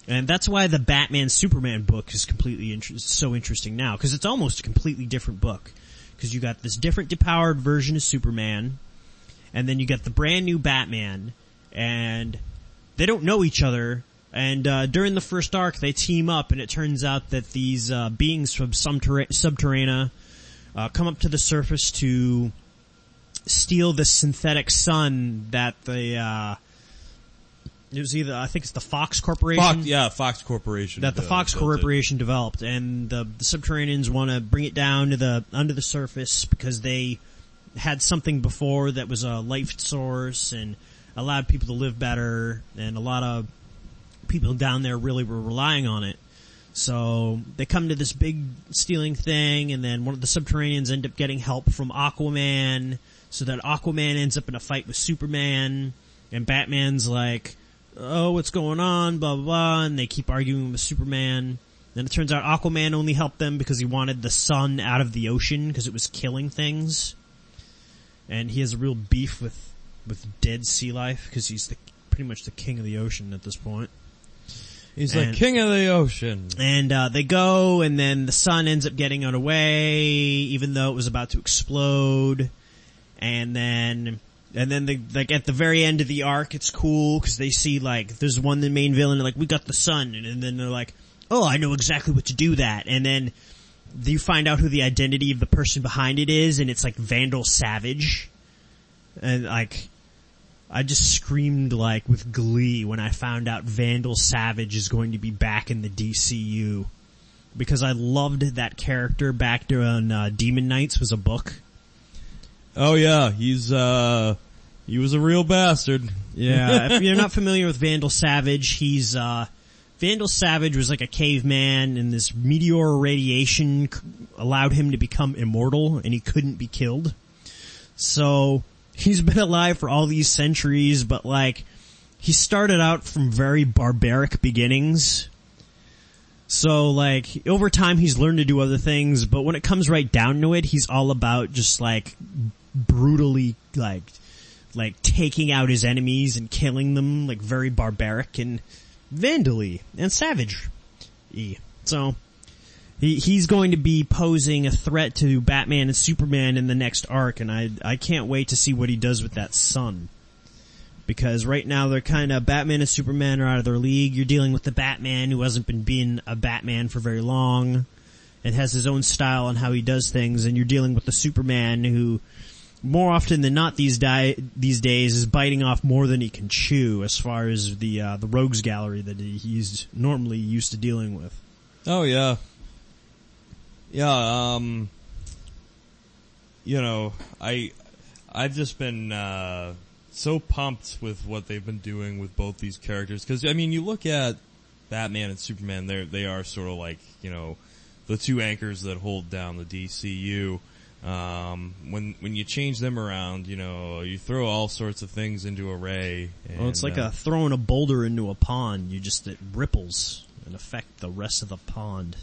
And that's why the Batman Superman book is completely inter- so interesting now, because it's almost a completely different book. Because you got this different depowered version of Superman, and then you got the brand new Batman, and they don't know each other. And uh, during the first arc, they team up, and it turns out that these uh, beings from Subterra- Subterrana uh, come up to the surface to steal the synthetic sun that the uh, it was either I think it's the Fox Corporation Fox, yeah, Fox Corporation. that the uh, Fox built it. Corporation developed, and the, the Subterraneans want to bring it down to the under the surface because they had something before that was a life source and allowed people to live better, and a lot of people down there really were relying on it. So they come to this big stealing thing, and then one of the Subterraneans end up getting help from Aquaman, so that Aquaman ends up in a fight with Superman, and Batman's like, oh, what's going on, blah, blah, blah, and they keep arguing with Superman. Then it turns out Aquaman only helped them because he wanted the sun out of the ocean because it was killing things. And he has a real beef with, with dead sea life because he's the, pretty much the king of the ocean at this point. He's and- like king of the ocean. And uh, they go, and then the sun ends up getting out away, even though it was about to explode. And then, and then the, like at the very end of the arc, it's cool because they see like there's one the main villain, like we got the sun, and, and then they're like, oh, I know exactly what to do that, and then you find out who the identity of the person behind it is, and it's like Vandal Savage, and like. I just screamed like with glee when I found out Vandal Savage is going to be back in the DCU. Because I loved that character back during uh, Demon Knights was a book. Oh yeah, he's uh He was a real bastard. Yeah, if you're not familiar with Vandal Savage, he's, uh, Vandal Savage was like a caveman and this meteor radiation allowed him to become immortal and he couldn't be killed. So, he's been alive for all these centuries, but like, he started out from very barbaric beginnings. So like, over time he's learned to do other things, but when it comes right down to it, he's all about just like, brutally like, like taking out his enemies and killing them, like very barbaric and vandally and savage. So, he, he's going to be posing a threat to Batman and Superman in the next arc, and I I can't wait to see what he does with that sun. Because right now they're kind of Batman and Superman are out of their league. You're dealing with the Batman who hasn't been being a Batman for very long, and has his own style on how he does things, and you're dealing with the Superman who, more often than not these di- these days, is biting off more than he can chew as far as the uh, the rogues gallery that he's normally used to dealing with. Oh yeah. Yeah, um you know, I I've just been uh so pumped with what they've been doing with both these characters cuz I mean, you look at Batman and Superman, they they are sort of like, you know, the two anchors that hold down the DCU. Um, when when you change them around, you know, you throw all sorts of things into array. Well, it's like uh, a throwing a boulder into a pond. You just it ripples and affect the rest of the pond.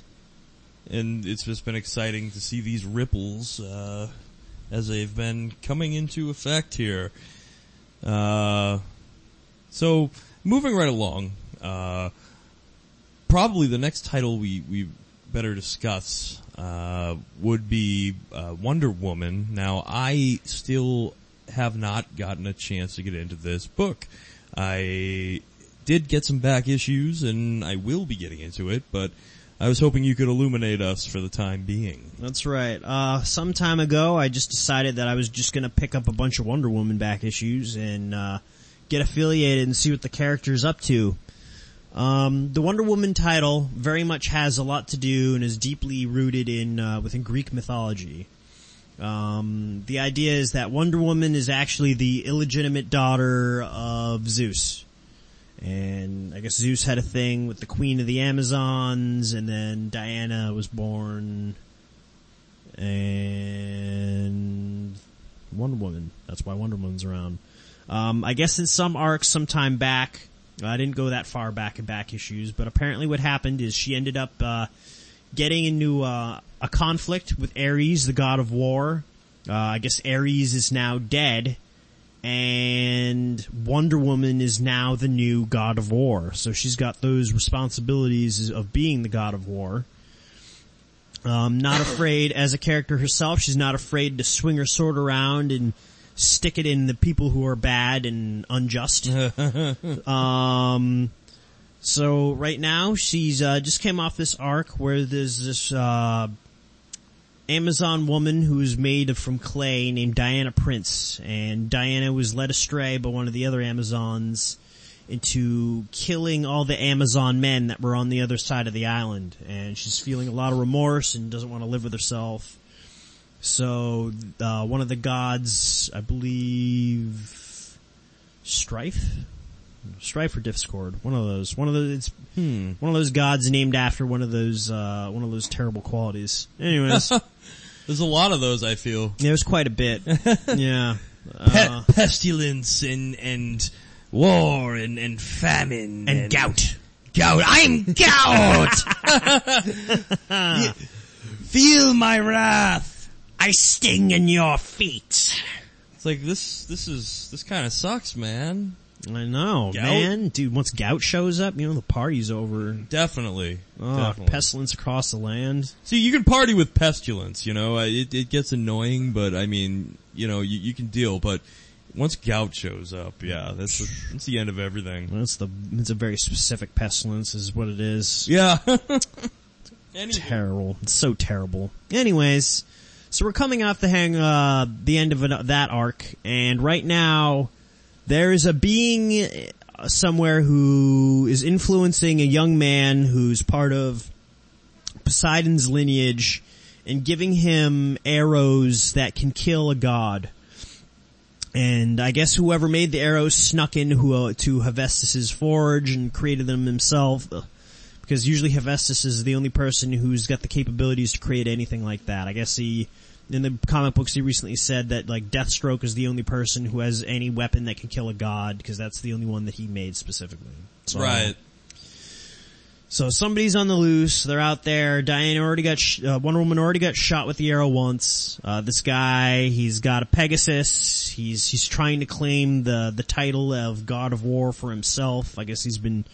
and it's just been exciting to see these ripples uh, as they've been coming into effect here. Uh, so moving right along, uh, probably the next title we we better discuss uh, would be uh, Wonder Woman. Now, I still have not gotten a chance to get into this book. I did get some back issues, and I will be getting into it, but I was hoping you could illuminate us for the time being. That's right. Uh, some time ago, I just decided that I was just gonna pick up a bunch of Wonder Woman back issues and, uh, get affiliated and see what the character's up to. Um, the Wonder Woman title very much has a lot to do and is deeply rooted in, uh, within Greek mythology. Um, the idea is that Wonder Woman is actually the illegitimate daughter of Zeus. And I guess Zeus had a thing with the Queen of the Amazons, and then Diana was born, and Wonder Woman. That's why Wonder Woman's around. Um, I guess in some arcs, sometime back, I didn't go that far back in back issues, but apparently what happened is she ended up uh, getting into uh, a conflict with Ares, the god of war. Uh, I guess Ares is now dead, and Wonder Woman is now the new god of war. So she's got those responsibilities of being the god of war. Um, not afraid as a character herself. She's not afraid to swing her sword around and stick it in the people who are bad and unjust. um, so right now she's uh, just came off this arc where there's this uh, Amazon woman who's made from clay named Diana Prince, and Diana was led astray by one of the other Amazons into killing all the Amazon men that were on the other side of the island, and she's feeling a lot of remorse and doesn't want to live with herself. So, uh, one of the gods, I believe, Strife? Strife or Discord? One of those. One of those, it's, Hmm. one of those gods named after one of those, uh, one of those terrible qualities. Anyways, There's a lot of those, I feel. it was quite a bit. Yeah. Pe- Uh, pestilence and, and war and, and famine. and gout. Gout. I'm gout! Feel my wrath. I sting in your feet. It's like this, this is, this kinda sucks, man. I know, Gout? man. Dude, once gout shows up, you know, the party's over. Definitely. Oh, Definitely. pestilence across the land. See, you can party with pestilence, you know, it, it gets annoying, but I mean, you know, you, you can deal, but once gout shows up, yeah, that's the, that's the end of everything. That's the, it's a very specific pestilence is what it is. Yeah. Anyway. Terrible. It's so terrible. Anyways, so we're coming off the hang, uh, the end of an, that arc, and right now, there is a being uh, somewhere who is influencing a young man who's part of Poseidon's lineage and giving him arrows that can kill a god. and I guess whoever made the arrows snuck in uh, to Hephaestus's forge and created them himself. Because usually Hephaestus is the only person who's got the capabilities to create anything like that. I guess he, in the comic books, he recently said that like Deathstroke is the only person who has any weapon that can kill a god because that's the only one that he made specifically. So, Right. So somebody's on the loose. They're out there. Diana already got sh- uh, Wonder Woman already got shot with the arrow once. Uh, this guy, he's got a Pegasus. He's he's trying to claim the the title of God of War for himself. I guess he's been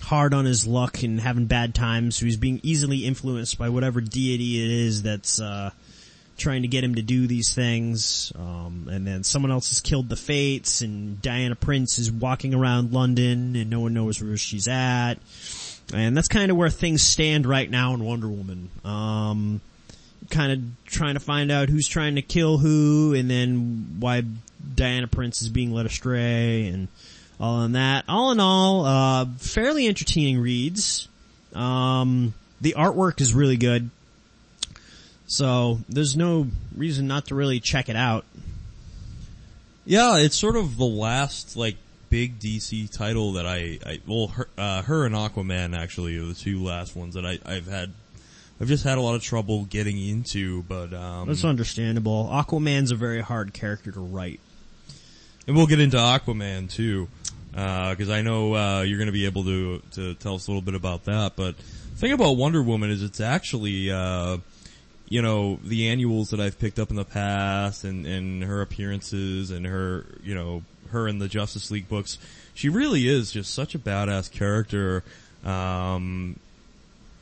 hard on his luck and having bad times. So he's being easily influenced by whatever deity it is that's uh, trying to get him to do these things. Um, and then someone else has killed the Fates, and Diana Prince is walking around London, and no one knows where she's at. And that's kind of where things stand right now in Wonder Woman. Um, kind of trying to find out who's trying to kill who, and then why Diana Prince is being led astray, and all in that. All in all, uh, fairly entertaining reads. Um, the artwork is really good. So there's no reason not to really check it out. Yeah, it's sort of the last like big DC title that I, I well, her, uh, her and Aquaman actually are the two last ones that I, I've had. I've just had a lot of trouble getting into, but um, That's understandable. Aquaman's a very hard character to write. and we'll get into Aquaman too, because I know uh, you're going to be able to to tell us a little bit about that. But the thing about Wonder Woman is it's actually. Uh, you know, the annuals that I've picked up in the past and, and her appearances and her, you know, her in the Justice League books, she really is just such a badass character. Um,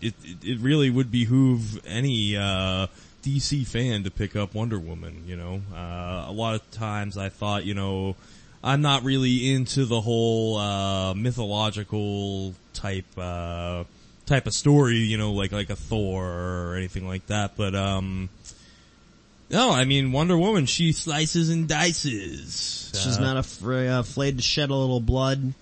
it, it, it really would behoove any, uh, DC fan to pick up Wonder Woman, you know. Uh, a lot of times I thought, you know, I'm not really into the whole, uh, mythological type, uh, type of story, you know, like like a Thor or anything like that. But um, no, I mean Wonder Woman, she slices and dices. She's Uh, not afraid, uh, afraid to shed a little blood.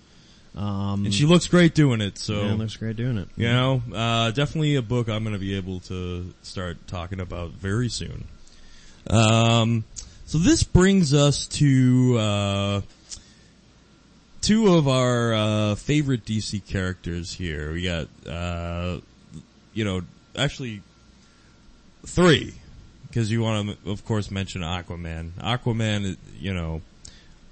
Um, and she looks great doing it. So yeah, looks great doing it. you know, uh, definitely a book I'm going to be able to start talking about very soon. Um, so this brings us to uh, two of our uh, favorite DC characters here. We got, uh, you know, actually three, because you want to, of course, mention Aquaman. Aquaman, you know,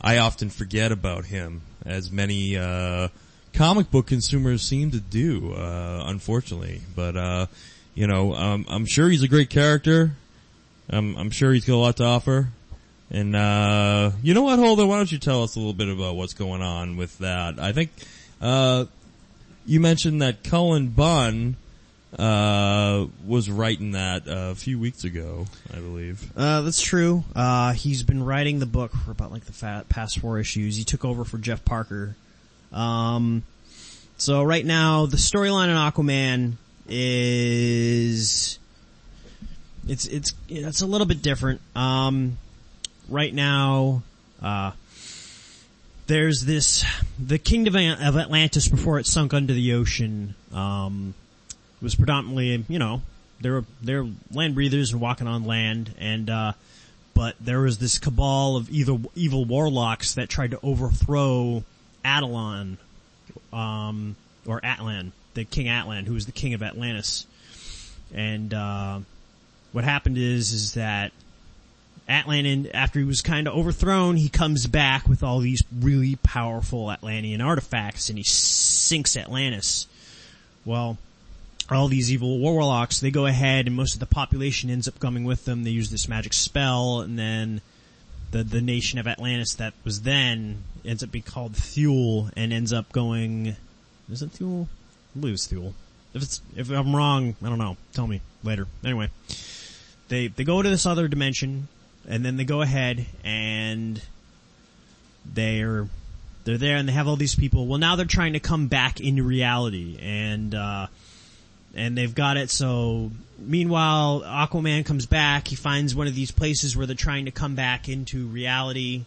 I often forget about him, as many uh, comic book consumers seem to do, uh, unfortunately. But uh, you know, um, I'm sure he's a great character. I'm, I'm sure he's got a lot to offer. And uh, you know what, Holden? Why don't you tell us a little bit about what's going on with that? I think uh, you mentioned that Cullen Bunn uh, was writing that uh, a few weeks ago, I believe. Uh, that's true. Uh, he's been writing the book for about like the past four issues. He took over for Jeff Parker. Um, so right now the storyline in Aquaman is it's it's it's a little bit different. Um, right now, uh, there's this the kingdom of Atlantis before it sunk under the ocean. Um, was predominantly, you know, they're they're land breathers and walking on land, and uh, but there was this cabal of either evil warlocks that tried to overthrow Adelon, um, or Atlan, the King Atlan, who was the king of Atlantis, and uh, what happened is is that Atlan, in, after he was kind of overthrown, he comes back with all these really powerful Atlantean artifacts, and he sinks Atlantis. Well, all these evil warlocks, they go ahead and most of the population ends up coming with them. They use this magic spell and then the, the nation of Atlantis that was then ends up being called Thule and ends up going, is it Thule? I believe it's Thule. If it's, if I'm wrong, I don't know. Tell me later. Anyway, they, they go to this other dimension and then they go ahead and they're, they're there and they have all these people. Well, now they're trying to come back into reality. And, uh, and they've got it. So meanwhile aquaman comes back. He finds one of these places where they're trying to come back into reality.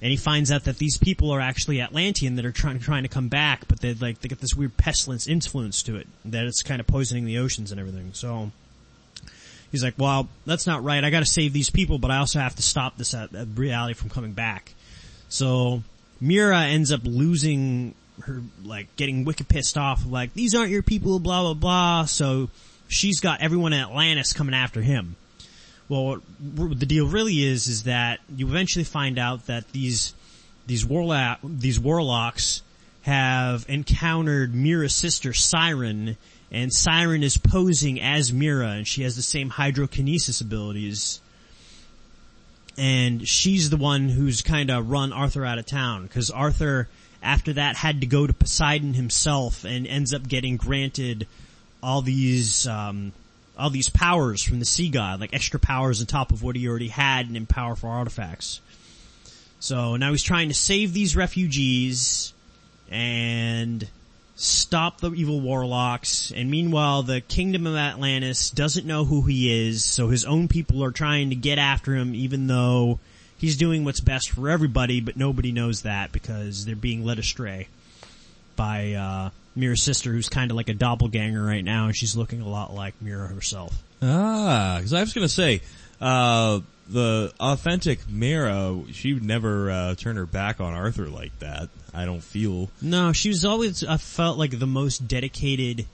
And he finds out that these people are actually atlantean that are trying trying to come back but they like they get this weird pestilence influence to it that it's kind of poisoning the oceans and everything. So he's like, well, that's not right. I got to save these people, but I also have to stop this uh, reality from coming back. So Mera ends up losing her, like getting wicked pissed off, like these aren't your people, blah blah blah. So she's got everyone in Atlantis coming after him. Well, what the deal really is is that you eventually find out that these these warlock these warlocks have encountered Mera's sister Siren, and Siren is posing as Mera, and she has the same hydrokinesis abilities and she's the one who's kind of run Arthur out of town because Arthur, after that, had to go to Poseidon himself and ends up getting granted all these um, all these powers from the sea god, like extra powers on top of what he already had and in powerful artifacts. So now he's trying to save these refugees and stop the evil warlocks, and meanwhile the kingdom of Atlantis doesn't know who he is, so his own people are trying to get after him even though he's doing what's best for everybody, but nobody knows that because they're being led astray by, uh, Mera's sister who's kind of like a doppelganger right now and she's looking a lot like Mera herself. Ah, cause I was gonna say, uh, the authentic Mera, she would never, uh, turn her back on Arthur like that. I don't feel. No, she was always, I felt like the most dedicated,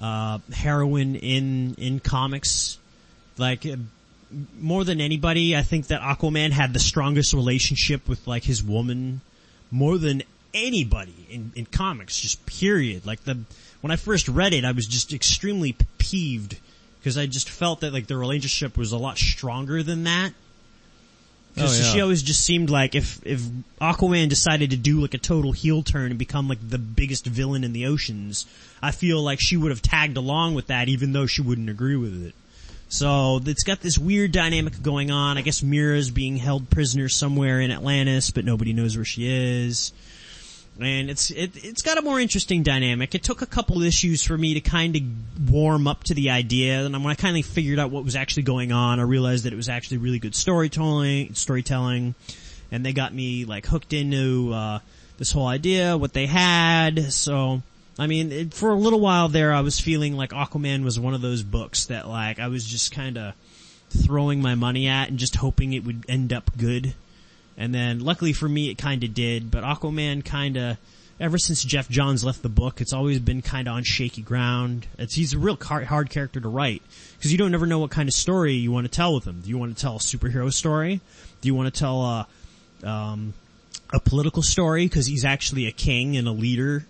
uh, heroine in, in comics. Like, uh, more than anybody, I think that Aquaman had the strongest relationship with like his woman more than anybody in, in comics, just period. Like the, when I first read it, I was just extremely peeved because I just felt that like the relationship was a lot stronger than that. Because Oh, yeah. she always just seemed like if if Aquaman decided to do like a total heel turn and become like the biggest villain in the oceans, I feel like she would have tagged along with that even though she wouldn't agree with it. So it's got this weird dynamic going on. I guess Mera's being held prisoner somewhere in Atlantis, but nobody knows where she is. And it's it, it's got a more interesting dynamic. It took a couple issues for me to kind of warm up to the idea, and when I kind of figured out what was actually going on, I realized that it was actually really good storytelling. Storytelling, and they got me like hooked into uh, this whole idea, what they had. So, I mean, it, for a little while there, I was feeling like Aquaman was one of those books that like I was just kind of throwing my money at and just hoping it would end up good. And then luckily for me, it kind of did, but Aquaman kind of, ever since Geoff Johns left the book, it's always been kind of on shaky ground. It's, he's a real car- hard character to write, because you don't never know what kind of story you want to tell with him. Do you want to tell a superhero story? Do you want to tell a, um, a political story, because he's actually a king and a leader,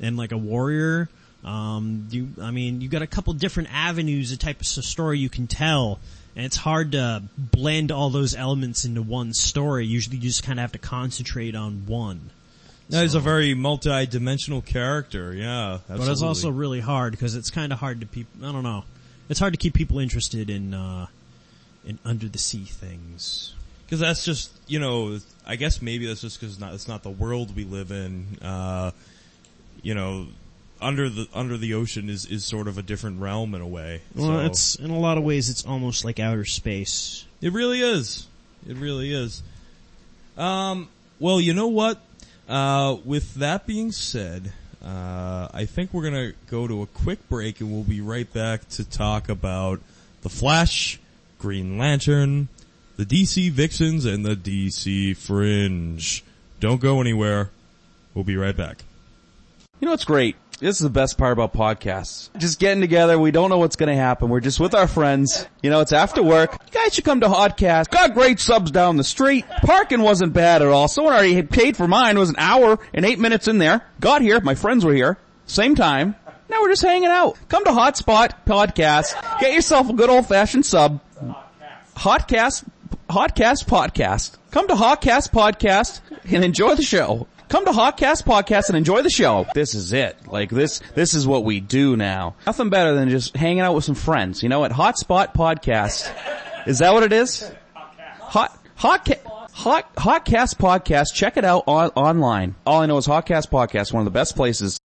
and like a warrior? Um, you, I mean, you've got a couple different avenues, the type of story you can tell, and it's hard to blend all those elements into one story. Usually you just kind of have to concentrate on one. That is a very multi-dimensional character, yeah. But it's also really hard because it's kind of hard to people, I don't know. It's hard to keep people interested in, uh, in under the sea things. Because that's just, you know, I guess maybe that's just because not, it's not the world we live in. Uh, you know, under the under the ocean is is sort of a different realm in a way. Well, So- it's, in a lot of ways it's almost like outer space. It really is. It really is. Um, well, you know what? Uh, with that being said, uh, I think we're gonna go to a quick break and we'll be right back to talk about The Flash, Green Lantern, the DC Vixens, and the DC Fringe. Don't go anywhere. We'll be right back. You know what's great? This is the best part about podcasts. Just getting together, we don't know what's gonna happen. We're just with our friends. You know, it's after work. You guys should come to Hotcast. Got great subs down the street. Parking wasn't bad at all. Someone already paid for mine. It was an hour and eight minutes in there. Got here, my friends were here. Same time. Now we're just hanging out. Come to Hotspot Podcast. Get yourself a good old fashioned sub. Hotcast, Hotcast Podcast. Come to Hotcast Podcast and enjoy the show. Come to Hotcast Podcast and enjoy the show. This is it. Like this, this is what we do now. Nothing better than just hanging out with some friends. You know, at Hotspot Podcast. Is that what it is? Hot, hot, hot, Hotcast Podcast. Check it out on, online. All I know is Hotcast Podcast, one of the best places